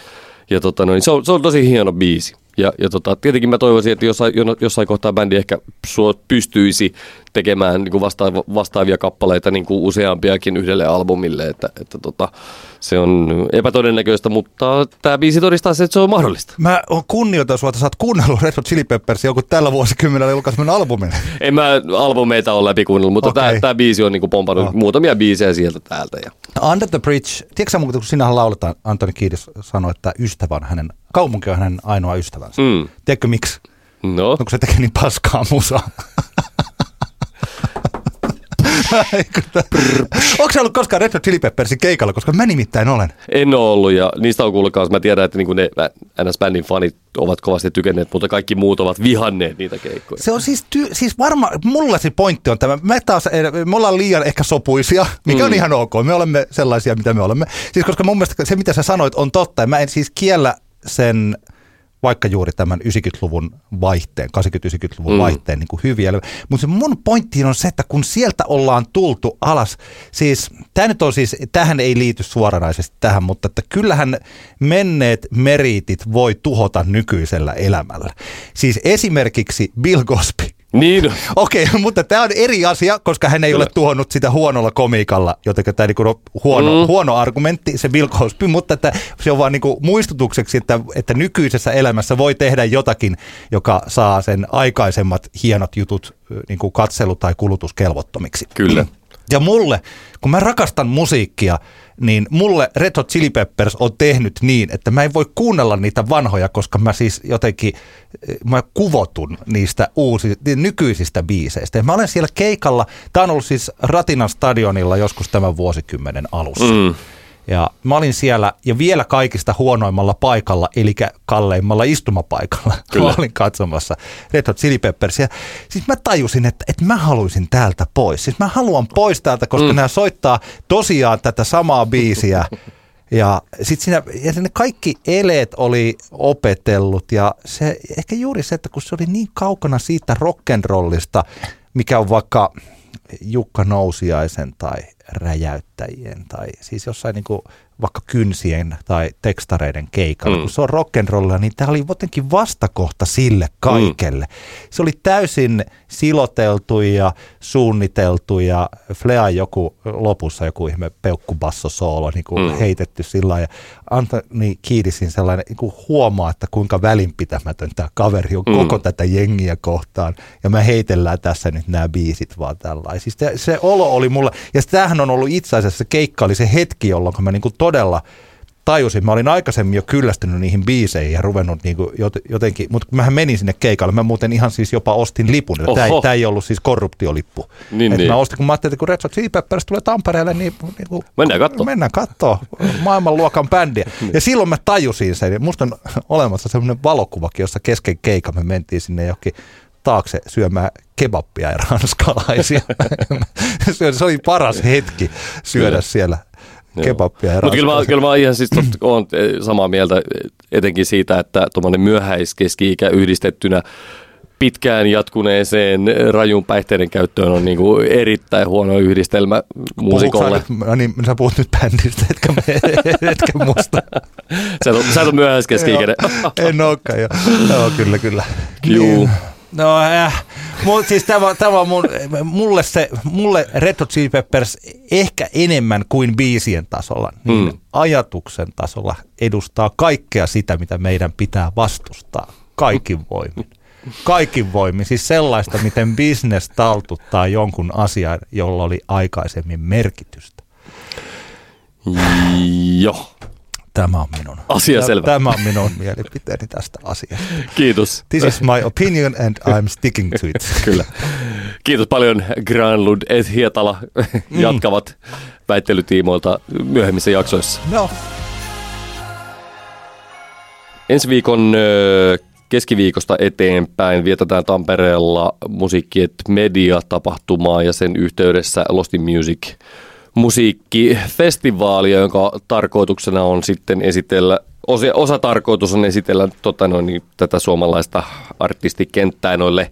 Ja tota, no, niin se, on, se on tosi hieno biisi. Ja, ja tota, tietenkin mä toivoisin, että jossain, jossain kohtaa bändi ehkä pystyisi tekemään niin kuin vastaavia, vastaavia kappaleita niin kuin useampiakin yhdelle albumille, että, että tota, se on epätodennäköistä, mutta tämä biisi todistaa se, että se on mahdollista. Mä on kunnioitan sua, että sä oot kuunnellut Red Hot Chili Peppers joku tällä vuosikymmenellä julkaiseman albumin. En mä albumeita ole läpi kuunnellut, mutta okay. tämä biisi on niin kuin pompannut oh. muutamia biisejä sieltä täältä. Ja. Under the Bridge, tiedätkö sä kun sinähän lauletaan, Antoni Kiidis sanoi, että ystävä on hänen, kaupunki on hänen ainoa ystävänsä. Mm. Tiedätkö miksi? No. no kun se tekee niin paskaa musaa. Onko se ollut koskaan Red Hot Chili Peppersin keikalla, koska mä nimittäin olen? En ole ollut ja niistä on kuullut kanssa. Mä tiedän, että niinku ne NS-bändin fanit ovat kovasti tykänneet, mutta kaikki muut ovat vihanneet niitä keikkoja. Se on siis, ty- siis varma, mulla se pointti on tämä. Me taas, eh, me ollaan liian ehkä sopuisia, mikä mm. on ihan ok. Me olemme sellaisia, mitä me olemme. Siis koska mun mielestä se, mitä sä sanoit, on totta. Ja mä en siis kiellä sen vaikka juuri tämän 90-luvun vaihteen, 80-90-luvun mm. vaihteen niin kuin hyviä. Mutta se mun pointti on se, että kun sieltä ollaan tultu alas, siis tämä nyt on siis, tähän ei liity suoranaisesti tähän, mutta että kyllähän menneet meriitit voi tuhota nykyisellä elämällä. Siis esimerkiksi Bill Cosby niin. Okei, okay, mutta tämä on eri asia, koska hän ei Kyllä. ole tuhonnut sitä huonolla komiikalla, joten tämä niinku on huono, mm. huono argumentti, se Bill Cosby, mutta että se on vaan niinku muistutukseksi, että, että nykyisessä elämässä voi tehdä jotakin, joka saa sen aikaisemmat hienot jutut niinku katselu- tai kulutuskelvottomiksi. Kyllä. Ja mulle, kun mä rakastan musiikkia, niin mulle Red Hot Chili Peppers on tehnyt niin, että mä en voi kuunnella niitä vanhoja, koska mä siis jotenkin, mä kuvotun niistä uusi, nykyisistä biiseistä. Ja mä olen siellä keikalla, tää on ollut siis Ratinan stadionilla joskus tämän vuosikymmenen alussa. Mm. Ja mä olin siellä ja vielä kaikista huonoimmalla paikalla, eli kalleimmalla istumapaikalla, Kyllä. olin katsomassa Red Hot Chili Peppersia. Siis mä tajusin, että, että mä haluaisin täältä pois. Siis mä haluan pois täältä, koska mm. nämä soittaa tosiaan tätä samaa biisiä. Ja sitten siinä, ja ne kaikki eleet oli opetellut ja se, ehkä juuri se, että kun se oli niin kaukana siitä rock'n'rollista, mikä on vaikka Jukka Nousiaisen tai Räjäyt äänittäjien tai siis jossain niin kuin vaikka kynsien tai tekstareiden keikalla. Mm. Kun se on rock'n'rollia, niin tämä oli jotenkin vastakohta sille kaikelle. Mm. Se oli täysin siloteltu ja suunniteltu ja Flea joku lopussa joku ihme peukkubasso-soolo niin kuin mm. heitetty sillä lailla. Ja Anthony Kiedisin sellainen niin kuin huomaa, että kuinka välinpitämätön tämä kaveri on mm. koko tätä jengiä kohtaan. Ja me heitellään tässä nyt nämä biisit vaan tällainen. Siis se, se olo oli mulla, ja tämähän on ollut itse asiassa se keikka oli se hetki, jolloin mä niin kuin todella tajusin, mä olin aikaisemmin jo kyllästynyt niihin biiseihin ja ruvennut niin kuin jotenkin, mutta mähän menin sinne keikalle, mä muuten ihan siis jopa ostin lipun, tämä ei, tämä ei ollut siis korruptiolippu. Niin, niin. Mä ostin, kun mä ajattelin, että kun Red Hot Chili Peppers tulee Tampereelle, niin, niin kuin, mennään katsoa. Mennään katsoa maailmanluokan bändiä. niin. Ja silloin mä tajusin sen, musta on olemassa semmoinen valokuvakin, jossa kesken keikan me mentiin sinne johonkin taakse syömään kebappia ja ranskalaisia. se oli paras hetki syödä siellä kebappia ja Mutta kyllä, kyllä mä ihan siis totta, olen samaa mieltä etenkin siitä, että tuommoinen myöhäiskeski-ikä yhdistettynä pitkään jatkuneeseen rajun päihteiden käyttöön on niin kuin erittäin huono yhdistelmä muusikolle. Sä, no niin, sä puhut nyt bändistä, etkä, etkä musta. sä, et, sä et ole myöhäiskeski-ikäinen. en olekaan, joo. joo. kyllä, kyllä. Juu. Niin. No äh, mul, siis tämä, tämä on mun, mulle, se, mulle Red Hot Chili Peppers ehkä enemmän kuin biisien tasolla, niin mm. ajatuksen tasolla edustaa kaikkea sitä, mitä meidän pitää vastustaa kaikin voimin. Kaikin voimin, siis sellaista, miten business taltuttaa jonkun asian, jolla oli aikaisemmin merkitystä. Joo. Tämä on minun. Asia selvä. Tämä on minun mielipiteeni tästä asiasta. Kiitos. This is my opinion and I'm sticking to it. Kyllä. Kiitos paljon Granlund et Hietala mm. jatkavat väittelytiimoilta myöhemmissä jaksoissa. No. Ensi viikon keskiviikosta eteenpäin vietetään Tampereella musiikkiet media-tapahtumaa ja sen yhteydessä Lost in Music – musiikkifestivaalia, jonka tarkoituksena on sitten esitellä osa, osa tarkoitus on esitellä tota noin, niin, tätä suomalaista artistikenttää noille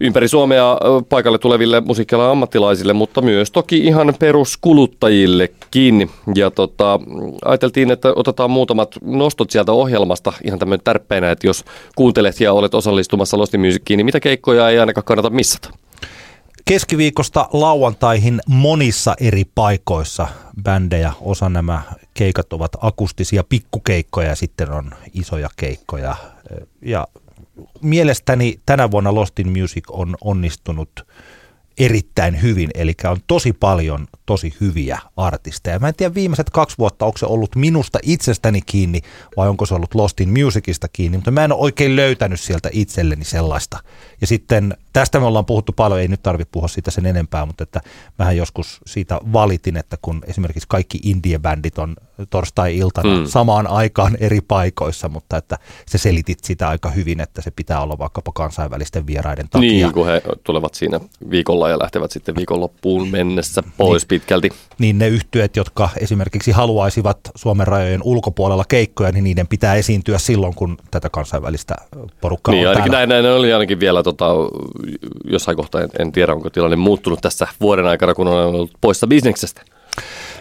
ympäri Suomea paikalle tuleville musiikkialan ammattilaisille, mutta myös toki ihan peruskuluttajillekin. Ja tota, ajateltiin, että otetaan muutamat nostot sieltä ohjelmasta ihan tämmöinen tärppeinä, että jos kuuntelet ja olet osallistumassa Lost Musiciin, niin mitä keikkoja ei ainakaan kannata missata? Keskiviikosta lauantaihin monissa eri paikoissa bändejä. Osa nämä keikat ovat akustisia pikkukeikkoja ja sitten on isoja keikkoja. Ja mielestäni tänä vuonna Lost in Music on onnistunut erittäin hyvin, eli on tosi paljon tosi hyviä artisteja. Mä en tiedä viimeiset kaksi vuotta, onko se ollut minusta itsestäni kiinni vai onko se ollut Lost in Musicista kiinni, mutta mä en ole oikein löytänyt sieltä itselleni sellaista. Ja sitten tästä me ollaan puhuttu paljon, ei nyt tarvitse puhua siitä sen enempää, mutta että mähän joskus siitä valitin, että kun esimerkiksi kaikki indie-bändit on torstai-iltana mm. samaan aikaan eri paikoissa, mutta että se selitit sitä aika hyvin, että se pitää olla vaikkapa kansainvälisten vieraiden takia. Niin, kun he tulevat siinä viikolla ja lähtevät sitten viikonloppuun mennessä pois niin, pitkälti. Niin ne yhtyöt, jotka esimerkiksi haluaisivat Suomen rajojen ulkopuolella keikkoja, niin niiden pitää esiintyä silloin, kun tätä kansainvälistä porukkaa niin, on ainakin näin, näin, oli ainakin vielä tota, jossain kohtaa, en, en tiedä onko tilanne muuttunut tässä vuoden aikana, kun on ollut poissa bisneksestä.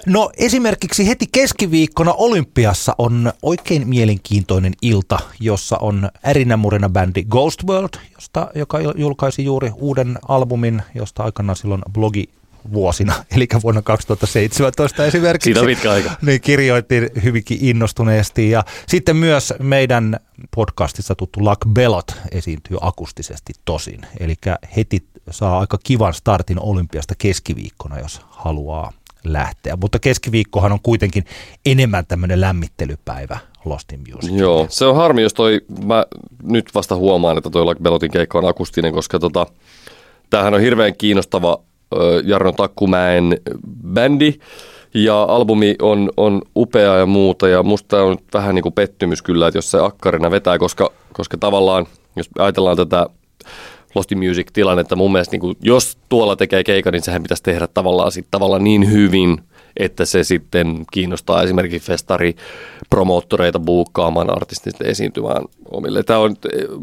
No esimerkiksi heti keskiviikkona Olympiassa on oikein mielenkiintoinen ilta, jossa on ärinä murina bändi Ghost World, josta, joka julkaisi juuri uuden albumin, josta aikanaan silloin blogi vuosina, eli vuonna 2017 esimerkiksi. Siitä on pitkä aika. Niin kirjoitin hyvinkin innostuneesti. Ja sitten myös meidän podcastissa tuttu Luck Belot esiintyy akustisesti tosin. Eli heti saa aika kivan startin olympiasta keskiviikkona, jos haluaa lähteä. Mutta keskiviikkohan on kuitenkin enemmän tämmöinen lämmittelypäivä Lost in Music. Joo, se on harmi, jos toi, mä nyt vasta huomaan, että toi Belotin keikka on akustinen, koska tota, tämähän on hirveän kiinnostava Jarno Takkumäen bändi, ja albumi on, on upea ja muuta, ja musta on vähän niin kuin pettymys kyllä, että jos se akkarina vetää, koska, koska tavallaan, jos ajatellaan tätä Lost in Music-tilannetta. Mun mielestä niin kuin, jos tuolla tekee keika, niin sehän pitäisi tehdä tavallaan, sit, tavallaan niin hyvin, että se sitten kiinnostaa esimerkiksi festari promoottoreita buukkaamaan artistit esiintymään omille. Tämä on,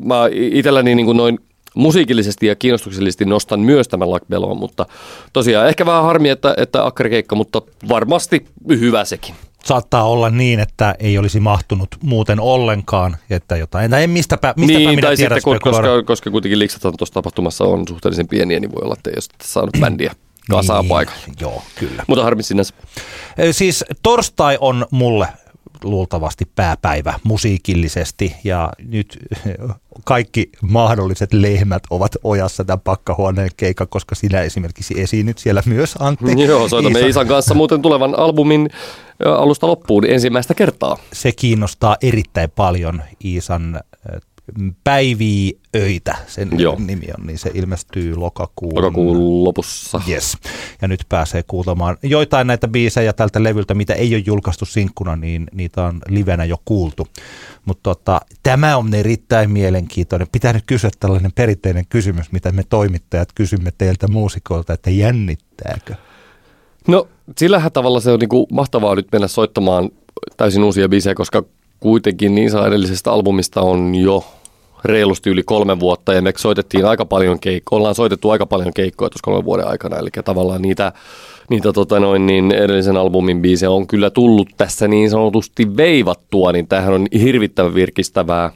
mä itselläni niin kuin noin musiikillisesti ja kiinnostuksellisesti nostan myös tämän Lakbelon, mutta tosiaan ehkä vähän harmi, että, että akkarikeikka, mutta varmasti hyvä sekin. Saattaa olla niin, että ei olisi mahtunut muuten ollenkaan, että jotain, tai mistäpä, mistäpä niin, minä tai tiedän sitten, kun- koska, koska kuitenkin liksathan tuossa tapahtumassa on suhteellisen pieniä, niin voi olla, että ei ole saanut bändiä kasaan niin, paikalle. Joo, kyllä. Mutta harmi sinänsä. Siis torstai on mulle luultavasti pääpäivä musiikillisesti ja nyt kaikki mahdolliset lehmät ovat ojassa tämän pakkahuoneen keikan, koska sinä esimerkiksi esiinnyt siellä myös Antti. Joo, soitamme Iisa. Isan kanssa muuten tulevan albumin alusta loppuun ensimmäistä kertaa. Se kiinnostaa erittäin paljon Iisan ö, päiviä öitä, sen Joo. nimi on, niin se ilmestyy lokakuun Lokakuun lopussa. Yes. Ja nyt pääsee kuultamaan joitain näitä biisejä tältä levyltä, mitä ei ole julkaistu sinkkuna, niin niitä on livenä jo kuultu. Mutta tota, tämä on erittäin mielenkiintoinen. Pitää nyt kysyä tällainen perinteinen kysymys, mitä me toimittajat kysymme teiltä muusikoilta, että jännittääkö? No sillähän tavalla se on niinku mahtavaa nyt mennä soittamaan täysin uusia biisejä, koska kuitenkin niin edellisestä albumista on jo reilusti yli kolme vuotta ja me soitettiin aika paljon keikkoja, ollaan soitettu aika paljon keikkoja tuossa kolmen vuoden aikana, eli tavallaan niitä, niitä tota noin, niin edellisen albumin biisejä on kyllä tullut tässä niin sanotusti veivattua, niin tämähän on hirvittävän virkistävää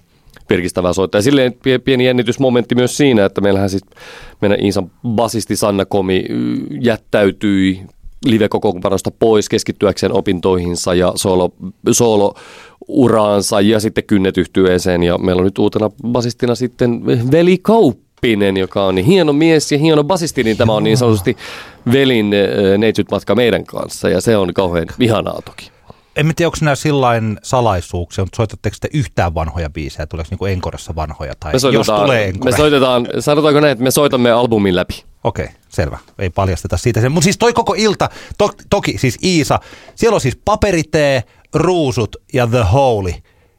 virkistävää soittaa. Ja silleen pie- pieni jännitysmomentti myös siinä, että meillähän siis meidän Iisan basisti Sanna Komi jättäytyi live-kokoonpanosta pois keskittyäkseen opintoihinsa ja solo, solo uraansa ja sitten kynnet yhtyeeseen ja meillä on nyt uutena basistina sitten Veli Kauppinen, joka on niin hieno mies ja hieno basisti, niin tämä on niin sanotusti Velin äh, neitsyt-matka meidän kanssa ja se on kauhean ihanaa toki. En tiedä, onko nämä sillain salaisuuksia, mutta soitatteko te yhtään vanhoja biisejä? Tuleeko niinku Enkoressa vanhoja? Tai Me jos tulee me Encore. soitetaan, sanotaanko näin, että me soitamme albumin läpi. Okei, selvä. Ei paljasteta siitä. sen. Mutta siis toi koko ilta, to, toki siis Iisa, siellä on siis paperitee, ruusut ja The Holy.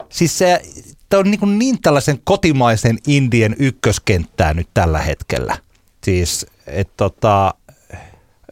Siis se tää on niin, niin tällaisen kotimaisen Indien ykköskenttää nyt tällä hetkellä. Siis, että tota,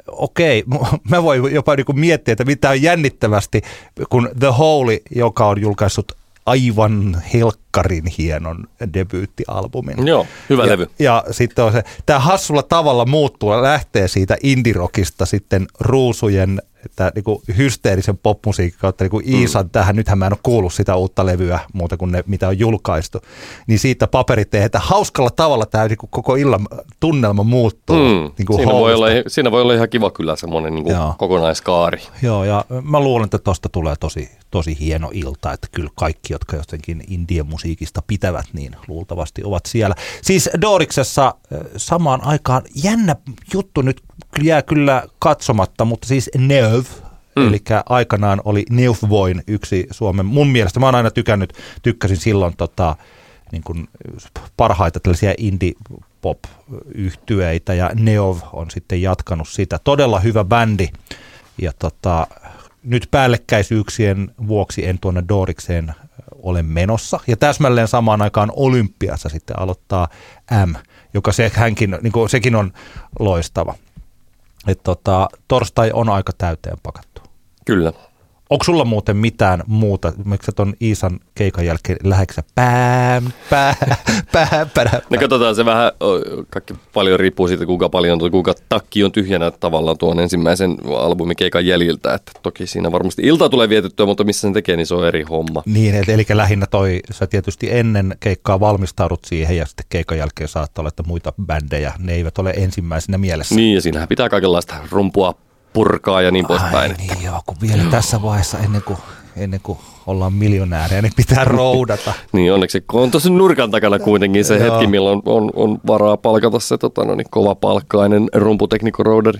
okei, mä voin jopa niin kuin miettiä, että mitä on jännittävästi, kun The Holy, joka on julkaissut aivan helkkarin hienon debyyttialbumin. Joo, hyvä ja, levy. Ja sitten on se, tämä hassulla tavalla muuttuu lähtee siitä indirokista sitten ruusujen että niinku hysteerisen popmusiikin kautta niinku Iisan tähän, nythän mä en ole kuullut sitä uutta levyä muuta kuin ne, mitä on julkaistu, niin siitä paperit että hauskalla tavalla tämä niinku koko illan tunnelma muuttuu. Mm. Niinku siinä, voi olla, siinä voi olla ihan kiva kyllä semmoinen niin Joo. kokonaiskaari. Joo, ja mä luulen, että tosta tulee tosi, tosi hieno ilta, että kyllä kaikki, jotka jotenkin indien musiikista pitävät, niin luultavasti ovat siellä. Siis Doriksessa samaan aikaan jännä juttu nyt jää kyllä katsomatta, mutta siis Neuv, mm. eli aikanaan oli Neufvoin yksi Suomen, mun mielestä mä oon aina tykännyt, tykkäsin silloin tota, niin kuin parhaita tällaisia indie pop yhtyeitä ja Neov on sitten jatkanut sitä. Todella hyvä bändi ja tota, nyt päällekkäisyyksien vuoksi en tuonne Dorikseen ole menossa. Ja täsmälleen samaan aikaan Olympiassa sitten aloittaa M, joka se, hänkin, niin kuin, sekin on loistava. Et tota, torstai on aika täyteen pakattu. Kyllä. Onko sulla muuten mitään muuta? Miksi ton Iisan keikan jälkeen läheksä pää, pää, pää, pää, No katsotaan se vähän, kaikki paljon riippuu siitä, kuinka paljon, kuinka takki on tyhjänä tavallaan tuon ensimmäisen albumikeikan jäljiltä. Että toki siinä varmasti ilta tulee vietettyä, mutta missä sen tekee, niin se on eri homma. Niin, et, eli lähinnä toi, sä tietysti ennen keikkaa valmistaudut siihen ja sitten keikan jälkeen saattaa olla, että muita bändejä, ne eivät ole ensimmäisenä mielessä. Niin, ja siinähän pitää kaikenlaista rumpua purkaa ja niin poispäin. Ai niin joo, kun vielä tässä vaiheessa ennen kuin, ennen kuin ollaan miljonäärejä, niin pitää roudata. Niin, onneksi kun on tuossa nurkan takana kuitenkin se hetki, milloin on, on varaa palkata se tota, no, niin, kova palkkainen rumputeknikorouderi.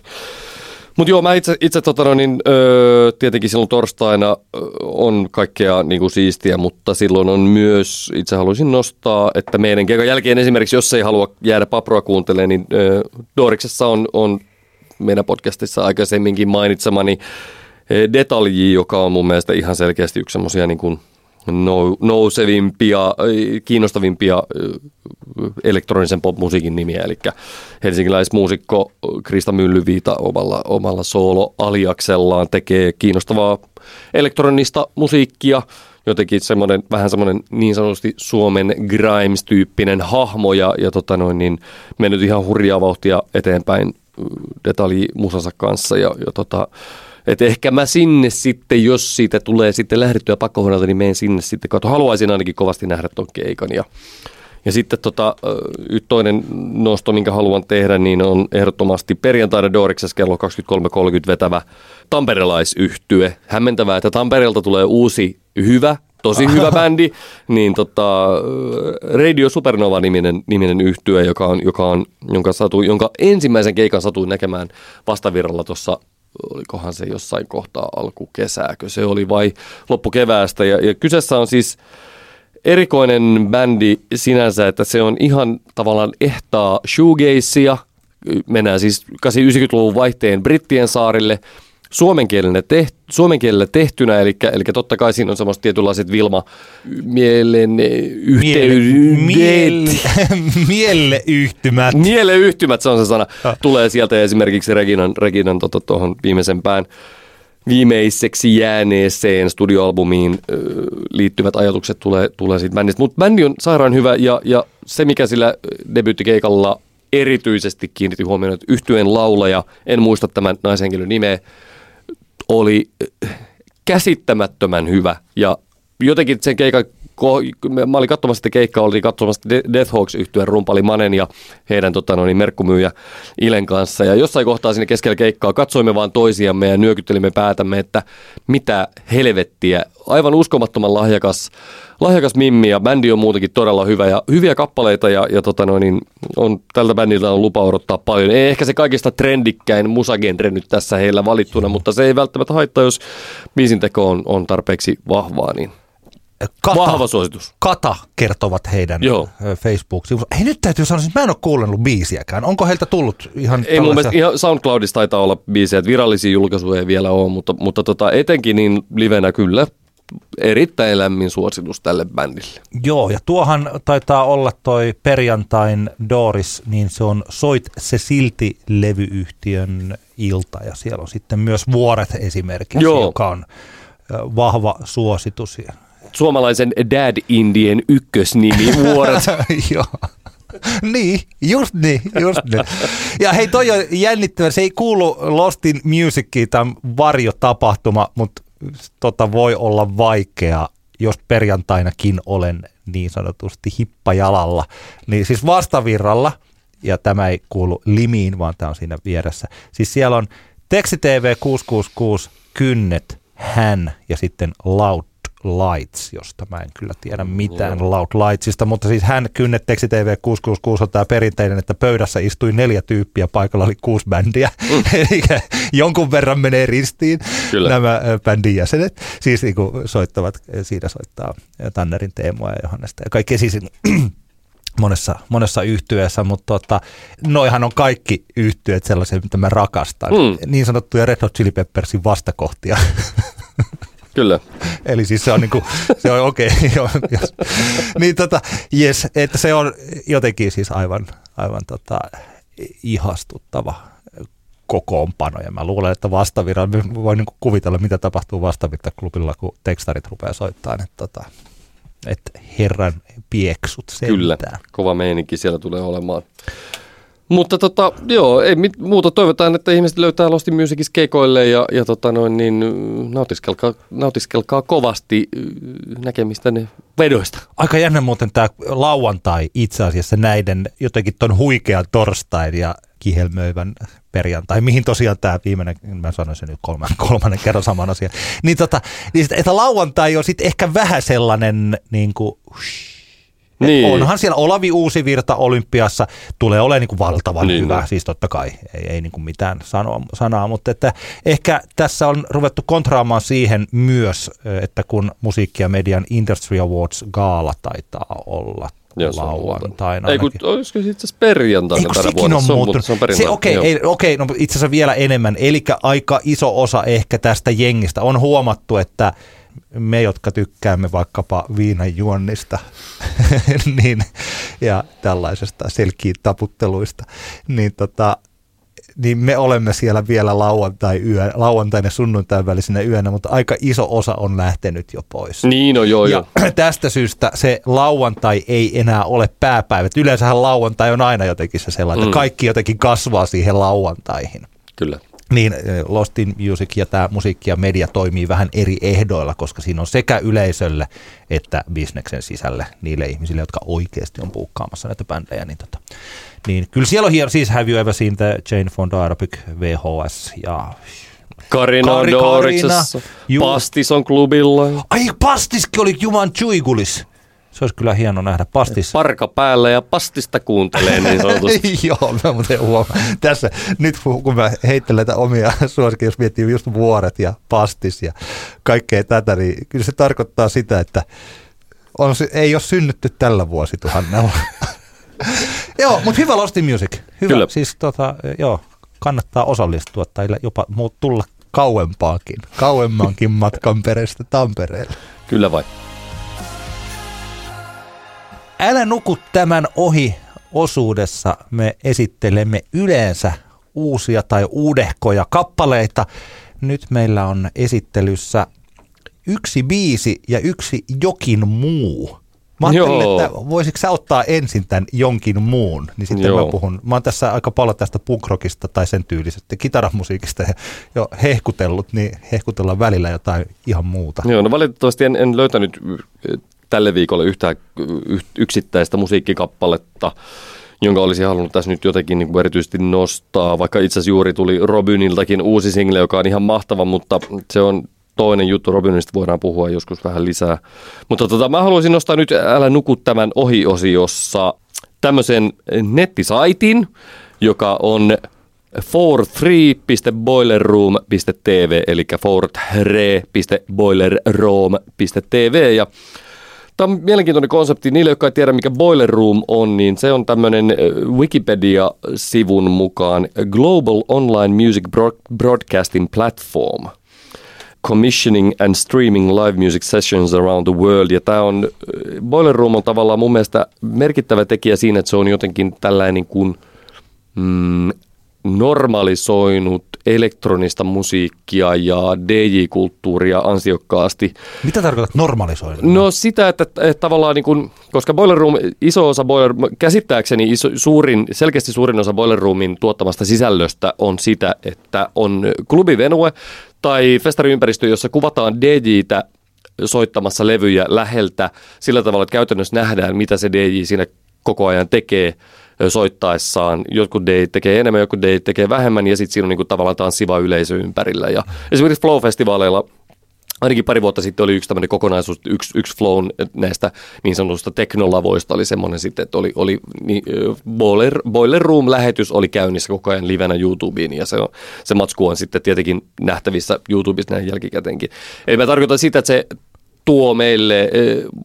Mutta joo, mä itse, itse tota, no, niin, öö, tietenkin silloin torstaina on kaikkea niin kuin siistiä, mutta silloin on myös, itse haluaisin nostaa, että meidän keikan jälkeen esimerkiksi, jos ei halua jäädä paproa kuuntelemaan, niin öö, Doriksessa on, on meidän podcastissa aikaisemminkin mainitsemani eh, detalji, joka on mun mielestä ihan selkeästi yksi semmoisia niin nousevimpia, eh, kiinnostavimpia eh, elektronisen popmusiikin nimiä, eli helsinkiläismuusikko Krista Myllyviita omalla, omalla soolo-aliaksellaan tekee kiinnostavaa elektronista musiikkia, jotenkin semmoinen, vähän semmoinen niin sanotusti Suomen Grimes-tyyppinen hahmo ja, ja tota noin, niin mennyt ihan hurjaa vauhtia eteenpäin detalji musansa kanssa ja, ja tota, et ehkä mä sinne sitten, jos siitä tulee sitten lähdettyä pakkohuoneelta, niin menen sinne sitten, kun haluaisin ainakin kovasti nähdä ton keikan. Ja, ja sitten tota, toinen nosto, minkä haluan tehdä, niin on ehdottomasti perjantaina Doriksessa kello 23.30 vetävä tamperelaisyhtye. Hämmentävää, että Tampereelta tulee uusi hyvä tosi hyvä bändi, niin tota, Radio Supernova-niminen niminen yhtye, joka on, joka on, jonka, satu, jonka ensimmäisen keikan satuin näkemään vastavirralla tuossa olikohan se jossain kohtaa alkukesääkö se oli vai loppukeväästä. Ja, ja kyseessä on siis erikoinen bändi sinänsä, että se on ihan tavallaan ehtaa shoegazea. Mennään siis 80-90-luvun vaihteen Brittien saarille – suomen teht, suomen kielellä tehtynä, eli, eli totta kai siinä on semmoiset tietynlaiset Vilma mielen yhteydet. Mieleyhtymät. Mieleyhtymät, se on se sana. Tulee sieltä esimerkiksi Reginan, Reginan tuohon tota, viimeisempään viimeiseksi jääneeseen studioalbumiin ö, liittyvät ajatukset tulee, tulee siitä bändistä. Mutta bändi on sairaan hyvä ja, ja se, mikä sillä debyyttikeikalla erityisesti kiinnitti huomioon, että yhtyeen laulaja, en muista tämän naishenkilön nimeä, oli käsittämättömän hyvä. Ja jotenkin sen keikan mä olin katsomassa sitä keikkaa, oltiin katsomassa Death Hawks yhtyeen rumpali Manen ja heidän tota, no niin, merkkumyyjä Ilen kanssa. Ja jossain kohtaa sinne keskellä keikkaa katsoimme vaan toisiamme ja nyökyttelimme päätämme, että mitä helvettiä. Aivan uskomattoman lahjakas, lahjakas mimmi ja bändi on muutenkin todella hyvä ja hyviä kappaleita ja, ja tota no, niin on, tältä bändiltä on lupa odottaa paljon. Ei ehkä se kaikista trendikkäin musagenre nyt tässä heillä valittuna, mutta se ei välttämättä haittaa, jos biisinteko on, on tarpeeksi vahvaa, niin Kata, Vahva suositus. Kata kertovat heidän Joo. Facebook-sivussa. Hei nyt täytyy sanoa, että mä en ole kuunnellut biisiäkään. Onko heiltä tullut ihan Ei mun mielestä ihan SoundCloudissa taitaa olla biisejä, että virallisia julkaisuja ei vielä ole, mutta, mutta tota, etenkin niin livenä kyllä erittäin lämmin suositus tälle bändille. Joo, ja tuohan taitaa olla toi perjantain Doris, niin se on Soit se silti levyyhtiön ilta, ja siellä on sitten myös Vuoret esimerkiksi, Joo. joka on vahva suositus. Suomalaisen Dad Indien ykkösnimi Vuoret. Joo. Niin, just niin, just niin. Ja hei, toi on jännittävä. Se ei kuulu Lost in Musiciin, tämä varjotapahtuma, mutta tota voi olla vaikea, jos perjantainakin olen niin sanotusti hippajalalla. Niin siis vastavirralla, ja tämä ei kuulu limiin, vaan tämä on siinä vieressä. Siis siellä on Teksti TV 666, Kynnet, Hän ja sitten Loud Lights, josta mä en kyllä tiedä mitään Joo. Loud Lightsista, mutta siis hän kynnet Teksti TV 666 on tämä perinteinen, että pöydässä istui neljä tyyppiä, paikalla oli kuusi bändiä, mm. eli jonkun verran menee ristiin kyllä. nämä bändin jäsenet, siis niin kuin soittavat, siinä soittaa Tannerin Teemoa ja Johannesta ja kaikki siis monessa, monessa yhtyeessä, mutta tota, noihan on kaikki yhtyöt sellaisia, mitä mä rakastan. Mm. Niin sanottuja Red Hot Chili Peppersin vastakohtia. Kyllä. Eli siis se on niinku, se on okei, okay, niin tota, yes, että se on jotenkin siis aivan, aivan tota, ihastuttava kokoonpano. Ja mä luulen, että vastavirran, voin niinku kuvitella, mitä tapahtuu vastavirtaklubilla, kun tekstarit rupeaa soittamaan, että tota, että herran pieksut sentään. Kyllä, kova meininki siellä tulee olemaan. Mutta tota, joo, ei mit, muuta toivotaan, että ihmiset löytää Lost in Musicissa keikoille ja, ja tota noin, niin nautiskelkaa, nautiskelkaa kovasti näkemistä ne vedoista. Aika jännä muuten tämä lauantai itse asiassa näiden jotenkin ton huikean torstain ja kihelmöivän perjantai, mihin tosiaan tämä viimeinen, mä sanoin sen nyt kolman, kolmannen kerran saman asian, niin, tota, niin että lauantai on sitten ehkä vähän sellainen niin kuin, niin. Onhan siellä Olavi Uusivirta olympiassa, tulee olemaan niin kuin valtavan niin, hyvä, siis totta kai, ei, ei niin kuin mitään sanoa, sanaa, mutta että ehkä tässä on ruvettu kontraamaan siihen myös, että kun musiikki- ja median Industry Awards gaala taitaa olla lauantaina. Ei kun, olisiko se itse asiassa perjantaina tänä vuonna? On se on, se on se, okei, okay, okay, no itse asiassa vielä enemmän. Eli aika iso osa ehkä tästä jengistä on huomattu, että me, jotka tykkäämme vaikkapa viinan juonnista niin, ja tällaisesta selkiin taputteluista, niin tota, niin me olemme siellä vielä lauantai yö, lauantain ja sunnuntain välisenä yönä, mutta aika iso osa on lähtenyt jo pois. Niin, no joo, ja joo. tästä syystä se lauantai ei enää ole pääpäivä. Yleensähän lauantai on aina jotenkin se sellainen, mm. että kaikki jotenkin kasvaa siihen lauantaihin. Kyllä. Niin Lost in Music ja tämä musiikki ja media toimii vähän eri ehdoilla, koska siinä on sekä yleisölle että bisneksen sisälle niille ihmisille, jotka oikeasti on puukkaamassa näitä bändejä. Niin, tota, niin kyllä siellä on hieno, siis Have You Ever Seen the Jane Fonda Arabic VHS ja Karina Kari- Doriksessa. Pastis on klubilla. Ai Pastiskin oli Juman Chuigulis. Se olisi kyllä hieno nähdä. Pastis. Parka päällä ja pastista kuuntelee niin sanotusti. Joo, mä muuten huomaan. Tässä nyt kun mä heittelen omia suosikin, jos miettii just vuoret ja pastis ja kaikkea tätä, niin kyllä se tarkoittaa sitä, että on, ei ole synnytty tällä vuosituhannella. joo, mutta hyvä Lost in Music. Hyvä. Kyllä. Siis tota, joo, kannattaa osallistua tai jopa tulla kauempaakin, kauemmankin matkan perästä Tampereelle. Kyllä vai. Älä nuku tämän ohi osuudessa me esittelemme yleensä uusia tai uudehkoja kappaleita. Nyt meillä on esittelyssä yksi biisi ja yksi jokin muu. Mä ajattelin, Joo. että voisitko sä ottaa ensin tämän jonkin muun, niin sitten Joo. mä puhun. Mä oon tässä aika paljon tästä punkrockista tai sen tyylisestä kitaramusiikista jo hehkutellut, niin hehkutellaan välillä jotain ihan muuta. Joo, no valitettavasti en, en löytänyt tälle viikolle yhtään yksittäistä musiikkikappaletta, jonka olisin halunnut tässä nyt jotenkin niin kuin erityisesti nostaa, vaikka itse asiassa juuri tuli Robyniltakin uusi single, joka on ihan mahtava, mutta se on toinen juttu. Robynista voidaan puhua joskus vähän lisää. Mutta tota, mä haluaisin nostaa nyt Älä nuku tämän ohi-osiossa tämmöisen nettisaitin, joka on for3.boilerroom.tv, eli fortre.boilerroom.tv ja Tämä on mielenkiintoinen konsepti. Niille, jotka ei tiedä, mikä Boiler Room on, niin se on tämmöinen Wikipedia-sivun mukaan Global Online Music Broad- Broadcasting Platform. Commissioning and streaming live music sessions around the world. Ja tämä on, Boiler Room on tavallaan mun mielestä merkittävä tekijä siinä, että se on jotenkin tällainen kuin mm, normalisoinut elektronista musiikkia ja DJ-kulttuuria ansiokkaasti. Mitä tarkoitat normalisoida? No sitä, että, että tavallaan niin kuin, koska Boiler Room, iso osa Boiler, käsittääkseni iso, suurin, selkeästi suurin osa Boiler Roomin tuottamasta sisällöstä on sitä, että on klubivenue tai festariympäristö, jossa kuvataan DJtä soittamassa levyjä läheltä sillä tavalla, että käytännössä nähdään, mitä se DJ siinä koko ajan tekee soittaessaan. Jotkut DJ tekee enemmän, jotkut DJ tekee vähemmän ja sitten siinä on niinku tavallaan tanssiva yleisö ympärillä. Ja esimerkiksi Flow-festivaaleilla ainakin pari vuotta sitten oli yksi tämmöinen kokonaisuus, yksi, yksi Flown näistä niin sanotusta teknolavoista oli semmoinen sitten, että oli, oli niin, Boiler, Boiler Room-lähetys oli käynnissä koko ajan livenä YouTubeen ja se, on, se matsku on sitten tietenkin nähtävissä YouTubesta näin jälkikäteenkin. Eli mä tarkoitan sitä, että se tuo meille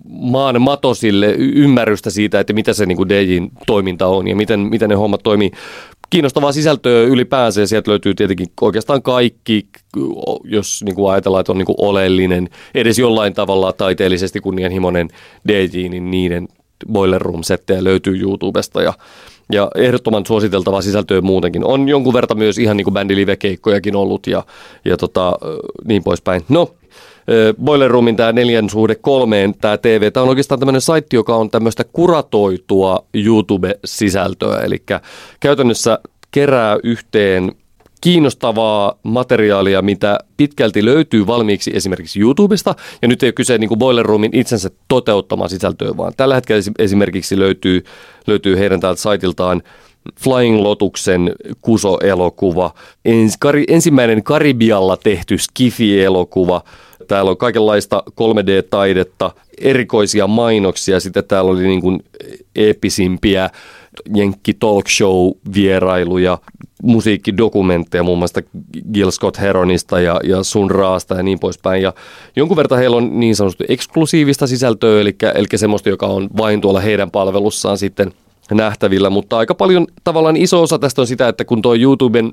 maan matosille ymmärrystä siitä, että mitä se niin kuin DJin toiminta on ja miten, miten ne hommat toimii. Kiinnostavaa sisältöä ylipäänsä ja sieltä löytyy tietenkin oikeastaan kaikki, jos niin kuin ajatellaan, että on niin kuin oleellinen, edes jollain tavalla taiteellisesti kunnianhimoinen DJ, niin niiden Boiler Room-settejä löytyy YouTubesta ja ja ehdottoman suositeltavaa sisältöä muutenkin. On jonkun verran myös ihan niin kuin bändilive-keikkojakin ollut ja, ja tota, niin poispäin. No, Boiler Roomin tämä neljän suhde kolmeen, tämä TV, tämä on oikeastaan tämmöinen saitti, joka on tämmöistä kuratoitua YouTube-sisältöä, eli käytännössä kerää yhteen kiinnostavaa materiaalia, mitä pitkälti löytyy valmiiksi esimerkiksi YouTubesta. Ja nyt ei ole kyse niin kuin Boiler Roomin itsensä toteuttamaan sisältöä, vaan tällä hetkellä esi- esimerkiksi löytyy, löytyy heidän täältä saitiltaan Flying Lotuksen Kuso-elokuva, ens, kari, ensimmäinen Karibialla tehty Skifi-elokuva. Täällä on kaikenlaista 3D-taidetta, erikoisia mainoksia, sitten täällä oli niin kuin eeppisimpiä Jenkki Talk Show-vierailuja, musiikkidokumentteja muun muassa Gil Scott Heronista ja, ja Sun Raasta ja niin poispäin. Ja jonkun verran heillä on niin sanotusti eksklusiivista sisältöä, eli, eli semmoista, joka on vain tuolla heidän palvelussaan sitten nähtävillä, mutta aika paljon tavallaan iso osa tästä on sitä, että kun tuo YouTuben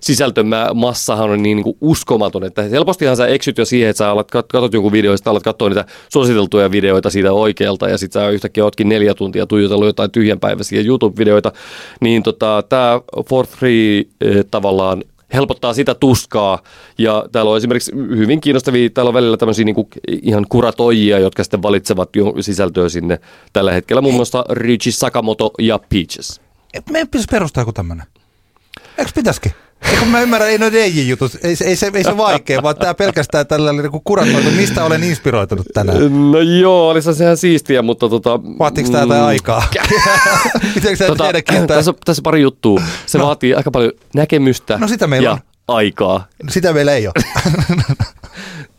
sisältömassahan on niin, niin kuin uskomaton, että helpostihan sä eksyt jo siihen, että sä alat, katsot jonkun video, ja alat katsoa niitä suositeltuja videoita siitä oikealta, ja sitten sä yhtäkkiä ootkin neljä tuntia tuijotellut jotain tyhjänpäiväisiä YouTube-videoita, niin tota, tämä For Free eh, tavallaan helpottaa sitä tuskaa. Ja täällä on esimerkiksi hyvin kiinnostavia, täällä on välillä tämmöisiä niin ihan kuratoijia, jotka sitten valitsevat jo sisältöä sinne tällä hetkellä. Muun muassa Richie Sakamoto ja Peaches. Meidän pitäisi perustaa joku tämmöinen. Eikö pitäisikin? Eikö mä ymmärrän, ei no DJ-jutut, ei, ei, se, ei se vaikea, vaan tämä pelkästään tällainen niin kuratoitu. Mistä olen inspiroitunut tänään? No joo, olisi sehän siistiä, mutta tota... Vaatiiko tämä jotain mm, aikaa? Miten sä tota, tässä, tässä pari juttua. Se no. vaatii aika paljon näkemystä no sitä meillä ja on. aikaa. Sitä meillä ei ole.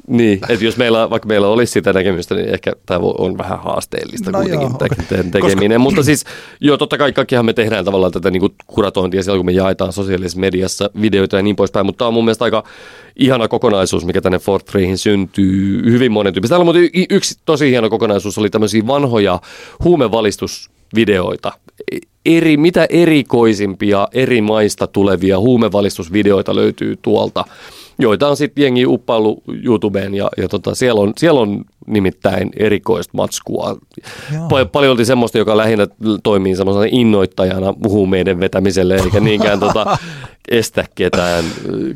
Niin, että jos meillä, vaikka meillä olisi sitä näkemystä, niin ehkä tämä on vähän haasteellista no kuitenkin joo, okay. tekeminen. Koska... Mutta siis, joo, totta kai kaikkihan me tehdään tavallaan tätä niin kuin kuratointia siellä, kun me jaetaan sosiaalisessa mediassa videoita ja niin poispäin. Mutta tämä on mun mielestä aika ihana kokonaisuus, mikä tänne Fort Freehin syntyy hyvin monen tyyppistä. Täällä on yksi tosi hieno kokonaisuus, oli tämmöisiä vanhoja huumevalistusvideoita eri, mitä erikoisimpia eri maista tulevia huumevalistusvideoita löytyy tuolta joita on sitten jengi uppaillut YouTubeen ja, ja tota, siellä, on, siellä on nimittäin erikoista matskua. Pal- paljon semmoista, joka lähinnä toimii semmoisena innoittajana huumeiden vetämiselle, eikä niinkään tota, estä ketään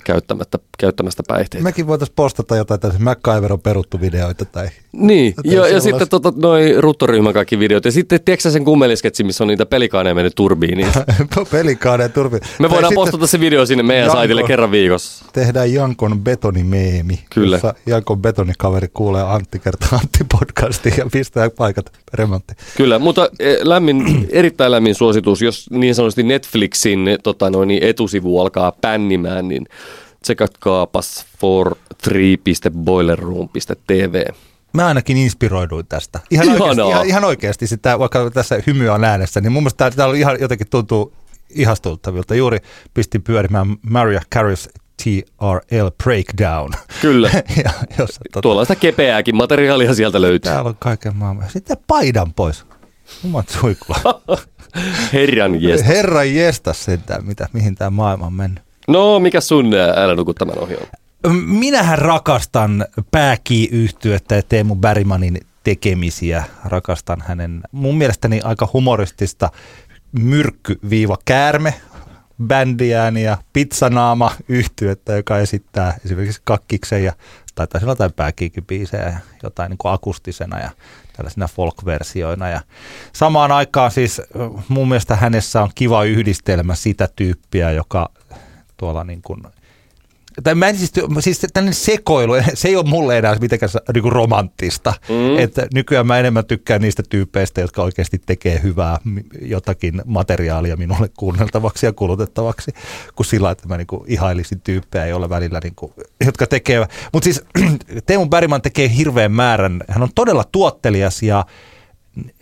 käyttämättä, käyttämästä päihteitä. Mekin voitaisiin postata jotain tällaisia MacGyver on peruttu videoita tai... Niin, ja, ja sitten tota, noin ruttoryhmän kaikki videot. Ja sitten tiedätkö sen kummelisketsi, missä on niitä pelikaaneja mennyt turbiiniin? pelikaaneja turbiin. Me voidaan postata se video sinne meidän Janko, saitille kerran viikossa. Tehdään Jankon betonimeemi. Kyllä. Jossa Jankon betonikaveri kuulee Antti kertaa Antti podcastiin ja pistää paikat remontti. Kyllä, mutta e, lämmin, erittäin lämmin suositus, jos niin sanotusti Netflixin tota, noin, niin etusivu alkaa pännimään, niin tsekatkaapas for3.boilerroom.tv. Mä ainakin inspiroiduin tästä. Ihan oikeasti, ihan, ihan oikeasti sitä, vaikka tässä hymyä on äänessä, niin mun mielestä tämä ihan jotenkin tuntuu ihastultavilta. Juuri pistin pyörimään Maria Carey's TRL Breakdown. Kyllä. ja, jos, tota, Tuollaista kepeääkin materiaalia sieltä löytyy. Täällä on kaiken maailman. Sitten paidan pois. Omat suikula. Herran jestas. Herran jestas sentään, mitä, mihin tämä maailma on mennyt. No, mikä sun älä nuku tämän ohi on? Minähän rakastan pääkii-yhtyettä ja Teemu Bergmanin tekemisiä. Rakastan hänen mun mielestäni aika humoristista myrkky-käärme bändiään ja pizzanaama yhtyettä, joka esittää esimerkiksi kakkiksen ja taitaa olla jotain pääkiikibiisejä ja jotain niin kuin akustisena ja tällaisina folk-versioina. Ja samaan aikaan siis mun mielestä hänessä on kiva yhdistelmä sitä tyyppiä, joka tuolla niin kuin tai mä en siis, siis tällainen sekoilu, se ei ole mulle enää mitenkään niin romanttista. Mm. Että nykyään mä enemmän tykkään niistä tyypeistä, jotka oikeasti tekee hyvää jotakin materiaalia minulle kuunneltavaksi ja kulutettavaksi, kuin sillä, että mä niin kuin ihailisin tyyppejä, joilla välillä, niin kuin, jotka tekee. Mutta siis Teemu Bergman tekee hirveän määrän, hän on todella tuottelias ja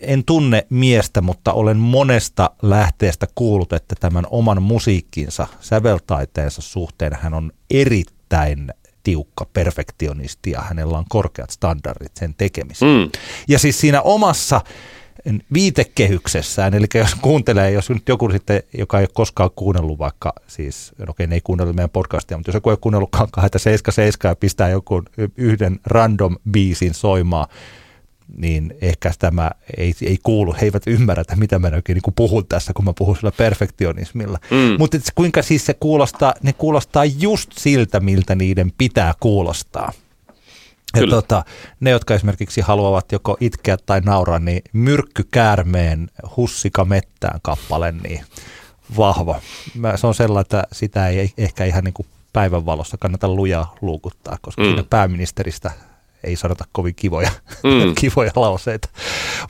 en tunne miestä, mutta olen monesta lähteestä kuullut, että tämän oman musiikkinsa, säveltaiteensa suhteen hän on erittäin tiukka perfektionisti ja hänellä on korkeat standardit sen tekemiseen. Mm. Ja siis siinä omassa viitekehyksessään, eli jos kuuntelee, jos nyt joku sitten, joka ei ole koskaan kuunnellut vaikka, siis, no okei, ne ei kuunnellut meidän podcastia, mutta jos joku ei kuunnellutkaan 277 ja pistää joku yhden random biisin soimaan, niin ehkä tämä ei, ei kuulu, he eivät ymmärrä, että mitä mä oikein niin puhun tässä, kun mä puhun sillä perfektionismilla. Mm. Mutta kuinka siis se kuulostaa, ne kuulostaa just siltä, miltä niiden pitää kuulostaa. Ja tota, ne, jotka esimerkiksi haluavat joko itkeä tai nauraa, niin myrkkykäärmeen hussika mettään kappale, niin vahva. Mä, se on sellainen, että sitä ei ehkä ihan niin kuin päivänvalossa kannata lujaa luukuttaa, koska mm. siinä pääministeristä ei sanota kovin kivoja, mm. kivoja lauseita,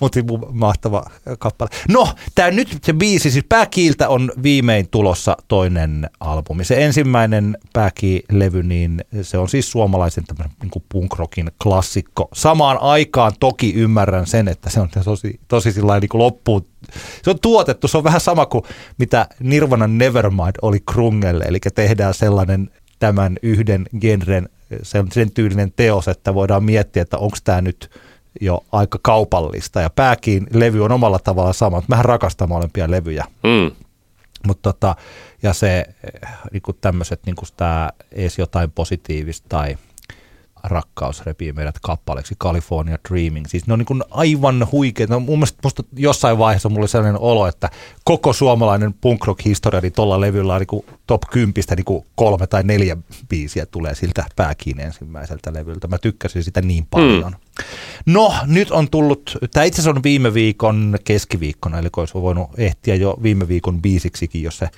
mutta mahtava kappale. No, tämä nyt se biisi, siis Pääkiiltä on viimein tulossa toinen albumi. Se ensimmäinen Pääki-levy, niin se on siis suomalaisen niin punk-rockin klassikko. Samaan aikaan toki ymmärrän sen, että se on tosi, tosi sillä niin loppuun se on tuotettu, se on vähän sama kuin mitä Nirvana Nevermind oli Krungelle, eli tehdään sellainen tämän yhden genren sen, sen tyylinen teos, että voidaan miettiä, että onko tämä nyt jo aika kaupallista ja pääkin levy on omalla tavalla sama, mutta mähän rakastan molempia levyjä. Mm. Mutta tota, ja se niin tämmöiset, niin tämä ees jotain positiivista tai rakkaus repii meidät kappaleeksi, California Dreaming. Siis ne on niin aivan huikeita. No, mun mielestä musta jossain vaiheessa mulla oli sellainen olo, että koko suomalainen punk rock historia niin tuolla levyllä on niin top 10 niin kolme tai neljä biisiä tulee siltä pääkiin ensimmäiseltä levyltä. Mä tykkäsin sitä niin paljon. Mm. No, nyt on tullut, tämä itse asiassa on viime viikon keskiviikkona, eli olisi voinut ehtiä jo viime viikon biisiksikin, jos se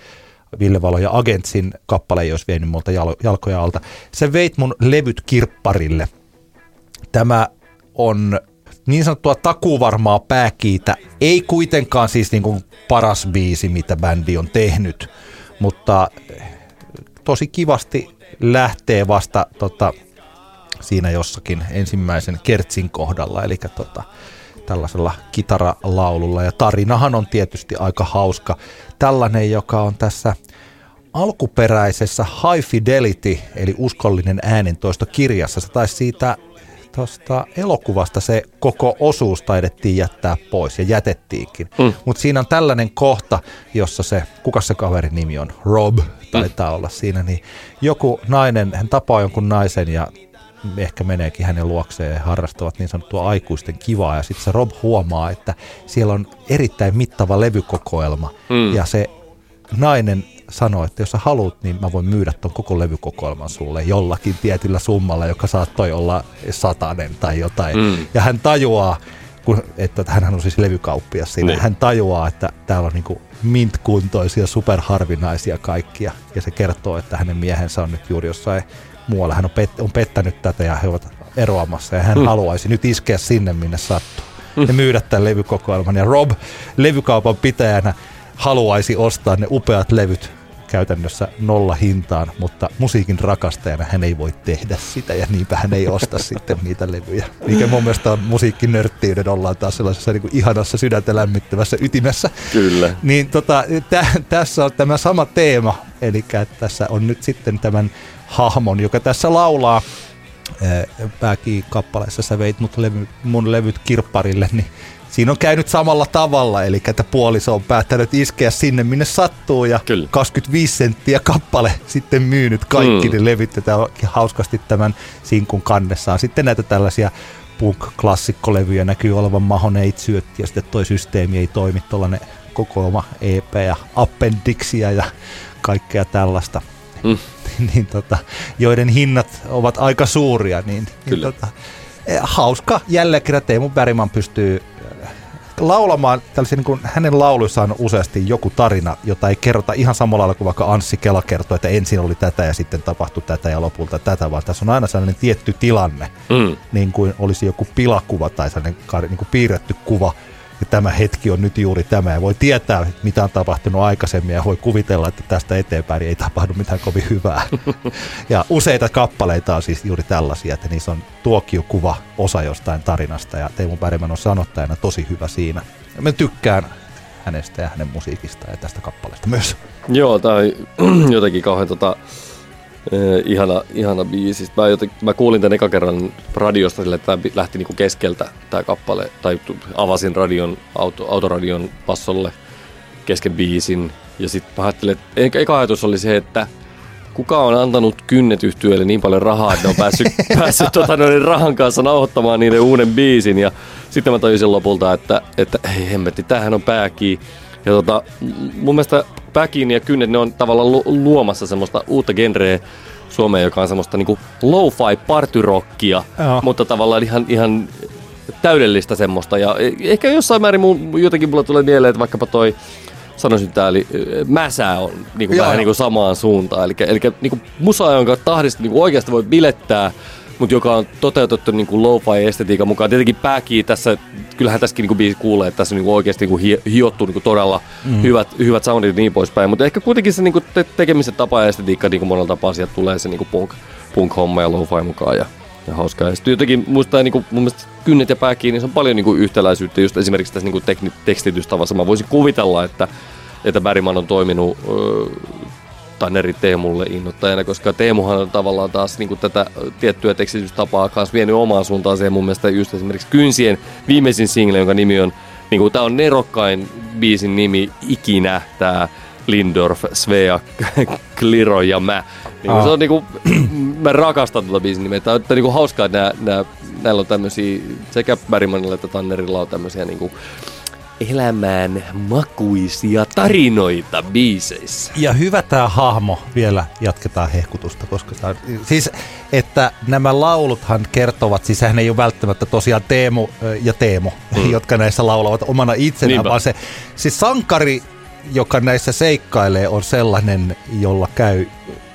Ville Valo ja Agentsin kappale ei olisi vienyt multa jalkoja alta. Se veit mun levyt kirpparille. Tämä on niin sanottua takuvarmaa pääkiitä. Ei kuitenkaan siis niin kuin paras biisi, mitä bändi on tehnyt, mutta tosi kivasti lähtee vasta tota, siinä jossakin ensimmäisen kertsin kohdalla, eli tota, tällaisella kitaralaululla. Ja tarinahan on tietysti aika hauska. Tällainen, joka on tässä alkuperäisessä High Fidelity, eli uskollinen äänentoisto kirjassa. Se taisi siitä tuosta elokuvasta se koko osuus taidettiin jättää pois ja jätettiinkin. Mm. Mutta siinä on tällainen kohta, jossa se, kuka se kaverin nimi on? Rob taitaa mm. olla siinä. Niin joku nainen, hän tapaa jonkun naisen ja ehkä meneekin hänen luokseen ja harrastavat niin sanottua aikuisten kivaa. Ja sitten se Rob huomaa, että siellä on erittäin mittava levykokoelma. Mm. Ja se nainen sanoi, että jos sä haluat, niin mä voin myydä ton koko levykokoelman sulle jollakin tietyllä summalla, joka saattoi olla satanen tai jotain. Mm. Ja hän tajuaa, kun, että hän on siis levykauppias siinä, niin. hän tajuaa, että täällä on niinku mint-kuntoisia, superharvinaisia kaikkia. Ja se kertoo, että hänen miehensä on nyt juuri jossain muualla. Hän on, pet- on pettänyt tätä ja he ovat eroamassa ja hän mm. haluaisi nyt iskeä sinne, minne sattuu. Mm. Ja myydä tämän levykokoelman. Ja Rob levykaupan pitäjänä haluaisi ostaa ne upeat levyt käytännössä nolla hintaan, mutta musiikin rakastajana hän ei voi tehdä sitä ja niinpä hän ei osta sitten niitä levyjä. Mikä mun mielestä on musiikkinörttiyden ollaan taas sellaisessa niin kuin ihanassa sydäntä lämmittävässä ytimessä. Kyllä. Niin tota, tä, tässä on tämä sama teema, eli tässä on nyt sitten tämän hahmon, joka tässä laulaa pääkiikappaleessa sä veit mut levy, mun levyt kirpparille, niin siinä on käynyt samalla tavalla, eli että puoliso on päättänyt iskeä sinne, minne sattuu, ja Kyllä. 25 senttiä kappale sitten myynyt kaikki mm. ne levyt, ja hauskasti tämän sinkun kannessaan. Sitten näitä tällaisia punk-klassikkolevyjä näkyy olevan mahoneit syötti, ja sitten toi systeemi ei toimi, tuollainen kokoelma EP ja appendixia ja kaikkea tällaista. Mm. niin tota, joiden hinnat ovat aika suuria, niin, niin tota, eh, hauska jälleen kerran Teemu Bergman pystyy laulamaan, tällaisia, niin kuin, hänen lauluissaan on useasti joku tarina, jota ei kerrota ihan samalla lailla kuin vaikka Anssi Kela kertoo, että ensin oli tätä ja sitten tapahtui tätä ja lopulta tätä, vaan tässä on aina sellainen tietty tilanne, mm. niin kuin olisi joku pilakuva tai sellainen niin kuin piirretty kuva, ja tämä hetki on nyt juuri tämä, ja voi tietää, mitä on tapahtunut aikaisemmin, ja voi kuvitella, että tästä eteenpäin ei tapahdu mitään kovin hyvää. ja useita kappaleita on siis juuri tällaisia, että niissä on tuokiokuva osa jostain tarinasta, ja Teemu Bergman on sanottajana tosi hyvä siinä. Ja mä tykkään hänestä ja hänen musiikista ja tästä kappaleesta myös. Joo, on jotenkin kauhean tota, Eh, ihana, ihana biisi. Mä, joten, mä kuulin tämän eka kerran radiosta sille, että tämä lähti niinku keskeltä tämä kappale, tai avasin radion, auto, autoradion passolle kesken biisin. Ja sitten mä ajattelin, että eka ajatus oli se, että kuka on antanut kynnet yhtyölle niin paljon rahaa, että ne on päässyt, päässyt tota, noiden rahan kanssa nauhoittamaan niiden uuden biisin. Ja sitten mä tajusin lopulta, että, että hei hemmetti, tämähän on pääkiin. Ja tota, mun mielestä Päkin ja Kynnet, ne on tavallaan luomassa semmoista uutta genreä Suomeen, joka on semmoista niinku lo-fi partyrockia, mutta tavallaan ihan, ihan täydellistä semmoista. Ja e- ehkä jossain määrin mun, jotenkin mulla tulee mieleen, että vaikkapa toi sanoisin tää, eli mäsää on niinku vähän niinku samaan suuntaan. Eli, eli niinku musa, jonka tahdista niinku oikeasti voi bilettää, mutta joka on toteutettu niin kuin lo-fi estetiikan mukaan. Tietenkin pääkii tässä, kyllähän tässäkin niin biisi kuulee, että tässä on niin kuin oikeasti niin kuin hiottu niin kuin todella mm. hyvät, hyvät soundit ja niin poispäin. Mutta ehkä kuitenkin se niin kuin te- tekemisen tapa ja estetiikka niin kuin monella tapaa sieltä tulee se niin kuin punk, punk-homma ja lo-fi mukaan. Ja, ja hauskaa. Ja sitten jotenkin muistaa, niin kuin, mun mielestä kynnet ja pääkiin, niin se on paljon niin kuin yhtäläisyyttä just esimerkiksi tässä niin kuin tekni- tekstitystavassa. Mä voisin kuvitella, että, että Bergman on toiminut öö, Tanneri Teemulle innoittajana, koska Teemuhan on tavallaan taas niin kuin tätä tiettyä tekstitystapaa kanssa vienyt omaan suuntaan. Se mun mielestä just esimerkiksi Kynsien viimeisin single, jonka nimi on, niin kuin, tämä on nerokkain biisin nimi ikinä, tämä Lindorf, Svea, Kliro ja mä. Niin ah. se on niinku, mä rakastan tuota biisin nimeä. Tämä on, tämä on niinku hauskaa, että nää, nää, näillä on tämmöisiä, sekä Bergmanilla että Tannerilla on tämmöisiä niinku, elämään makuisia tarinoita biiseissä. Ja hyvä tämä hahmo, vielä jatketaan hehkutusta, koska tämä, siis, että nämä lauluthan kertovat, siis sehän ei ole välttämättä tosiaan Teemu ja Teemo, mm. jotka näissä laulavat omana itsenään, Niinpä. vaan se siis sankari, joka näissä seikkailee, on sellainen, jolla käy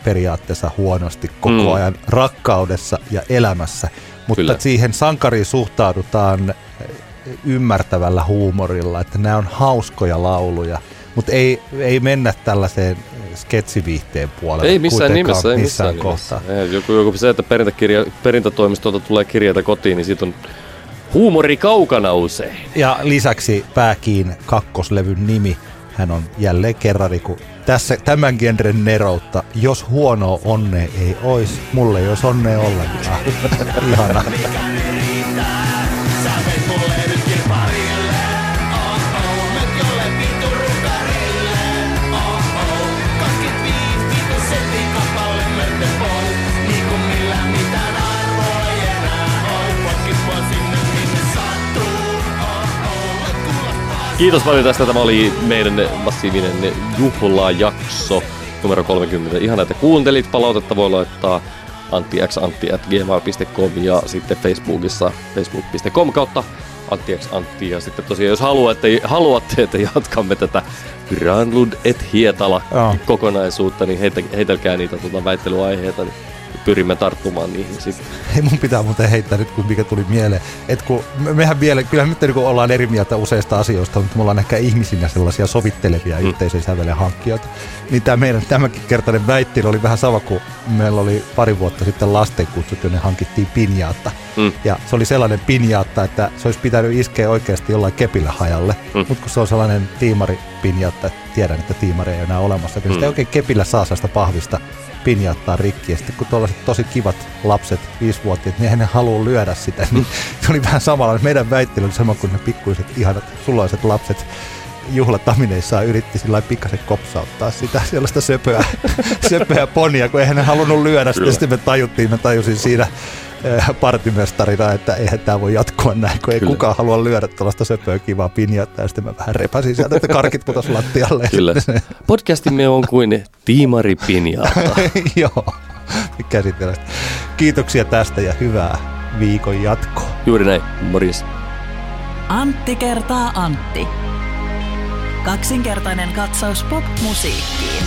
periaatteessa huonosti koko mm. ajan rakkaudessa ja elämässä. Mutta Kyllä. siihen sankariin suhtaudutaan ymmärtävällä huumorilla, että nämä on hauskoja lauluja, mutta ei, ei mennä tällaiseen sketsiviihteen puolelle ei missään nimessä, ei missään, missään kohtaa. Ei, joku, joku se, että perintäkirja, perintätoimistolta tulee kirjeitä kotiin, niin siitä on huumori kaukana usein. Ja lisäksi Pääkiin kakkoslevyn nimi, hän on jälleen kerran niin tässä tämän genren neroutta. Jos huono onne ei ois, mulle ei olisi onnea ollenkaan. Ihana. Kiitos paljon tästä. Tämä oli meidän massiivinen juhlajakso numero 30. Ihan että kuuntelit. Palautetta voi laittaa anttiantti.gmail.com ja sitten Facebookissa facebook.com kautta anttiantti. Ja sitten tosiaan, jos haluatte, haluatte että jatkamme tätä Granlund et Hietala oh. kokonaisuutta, niin heitelkää niitä tuota väittelyaiheita. Niin pyrimme tarttumaan niihin sitten. Hei, mun pitää muuten heittää nyt, kun mikä tuli mieleen. Että kun mehän vielä, kyllä nyt niin ollaan eri mieltä useista asioista, mutta me ollaan ehkä ihmisinä sellaisia sovittelevia mm. yhteisen sävelen hankkijoita. Niin tämä meidän tämänkin kertainen väittely oli vähän sama kuin meillä oli pari vuotta sitten lastenkutsut, jonne hankittiin pinjaatta. Mm. Ja se oli sellainen pinjaatta, että se olisi pitänyt iskeä oikeasti jollain kepillä hajalle. Mm. Mutta kun se on sellainen tiimari pinjaatta, että tiedän, että tiimari ei ole enää olemassa, niin mm. sitä ei oikein kepillä saa sitä pahvista pinjattaa rikki. Ja sitten kun tuollaiset tosi kivat lapset, viisivuotiaat, niin eihän ne halua lyödä sitä. Niin se oli vähän samalla. Meidän väittely oli sama kuin ne pikkuiset ihanat sulaiset lapset juhlatamineissaan yritti sillä pikkasen kopsauttaa sitä sellaista söpöä, söpöä ponia, kun eihän ne halunnut lyödä sitä. Sitten me tajuttiin, mä tajusin siinä partimestarina, että eihän tämä voi jatkua näin, kun ei Kyllä. kukaan halua lyödä tuollaista söpöä kivaa pinjata, ja sitten mä vähän repäsin sieltä, että karkit putos lattialle. Kyllä. Podcastimme on kuin tiimari pinjata. Joo, käsitellään. Kiitoksia tästä ja hyvää viikon jatkoa. Juuri näin, morjes. Antti kertaa Antti. Kaksinkertainen katsaus pop-musiikkiin.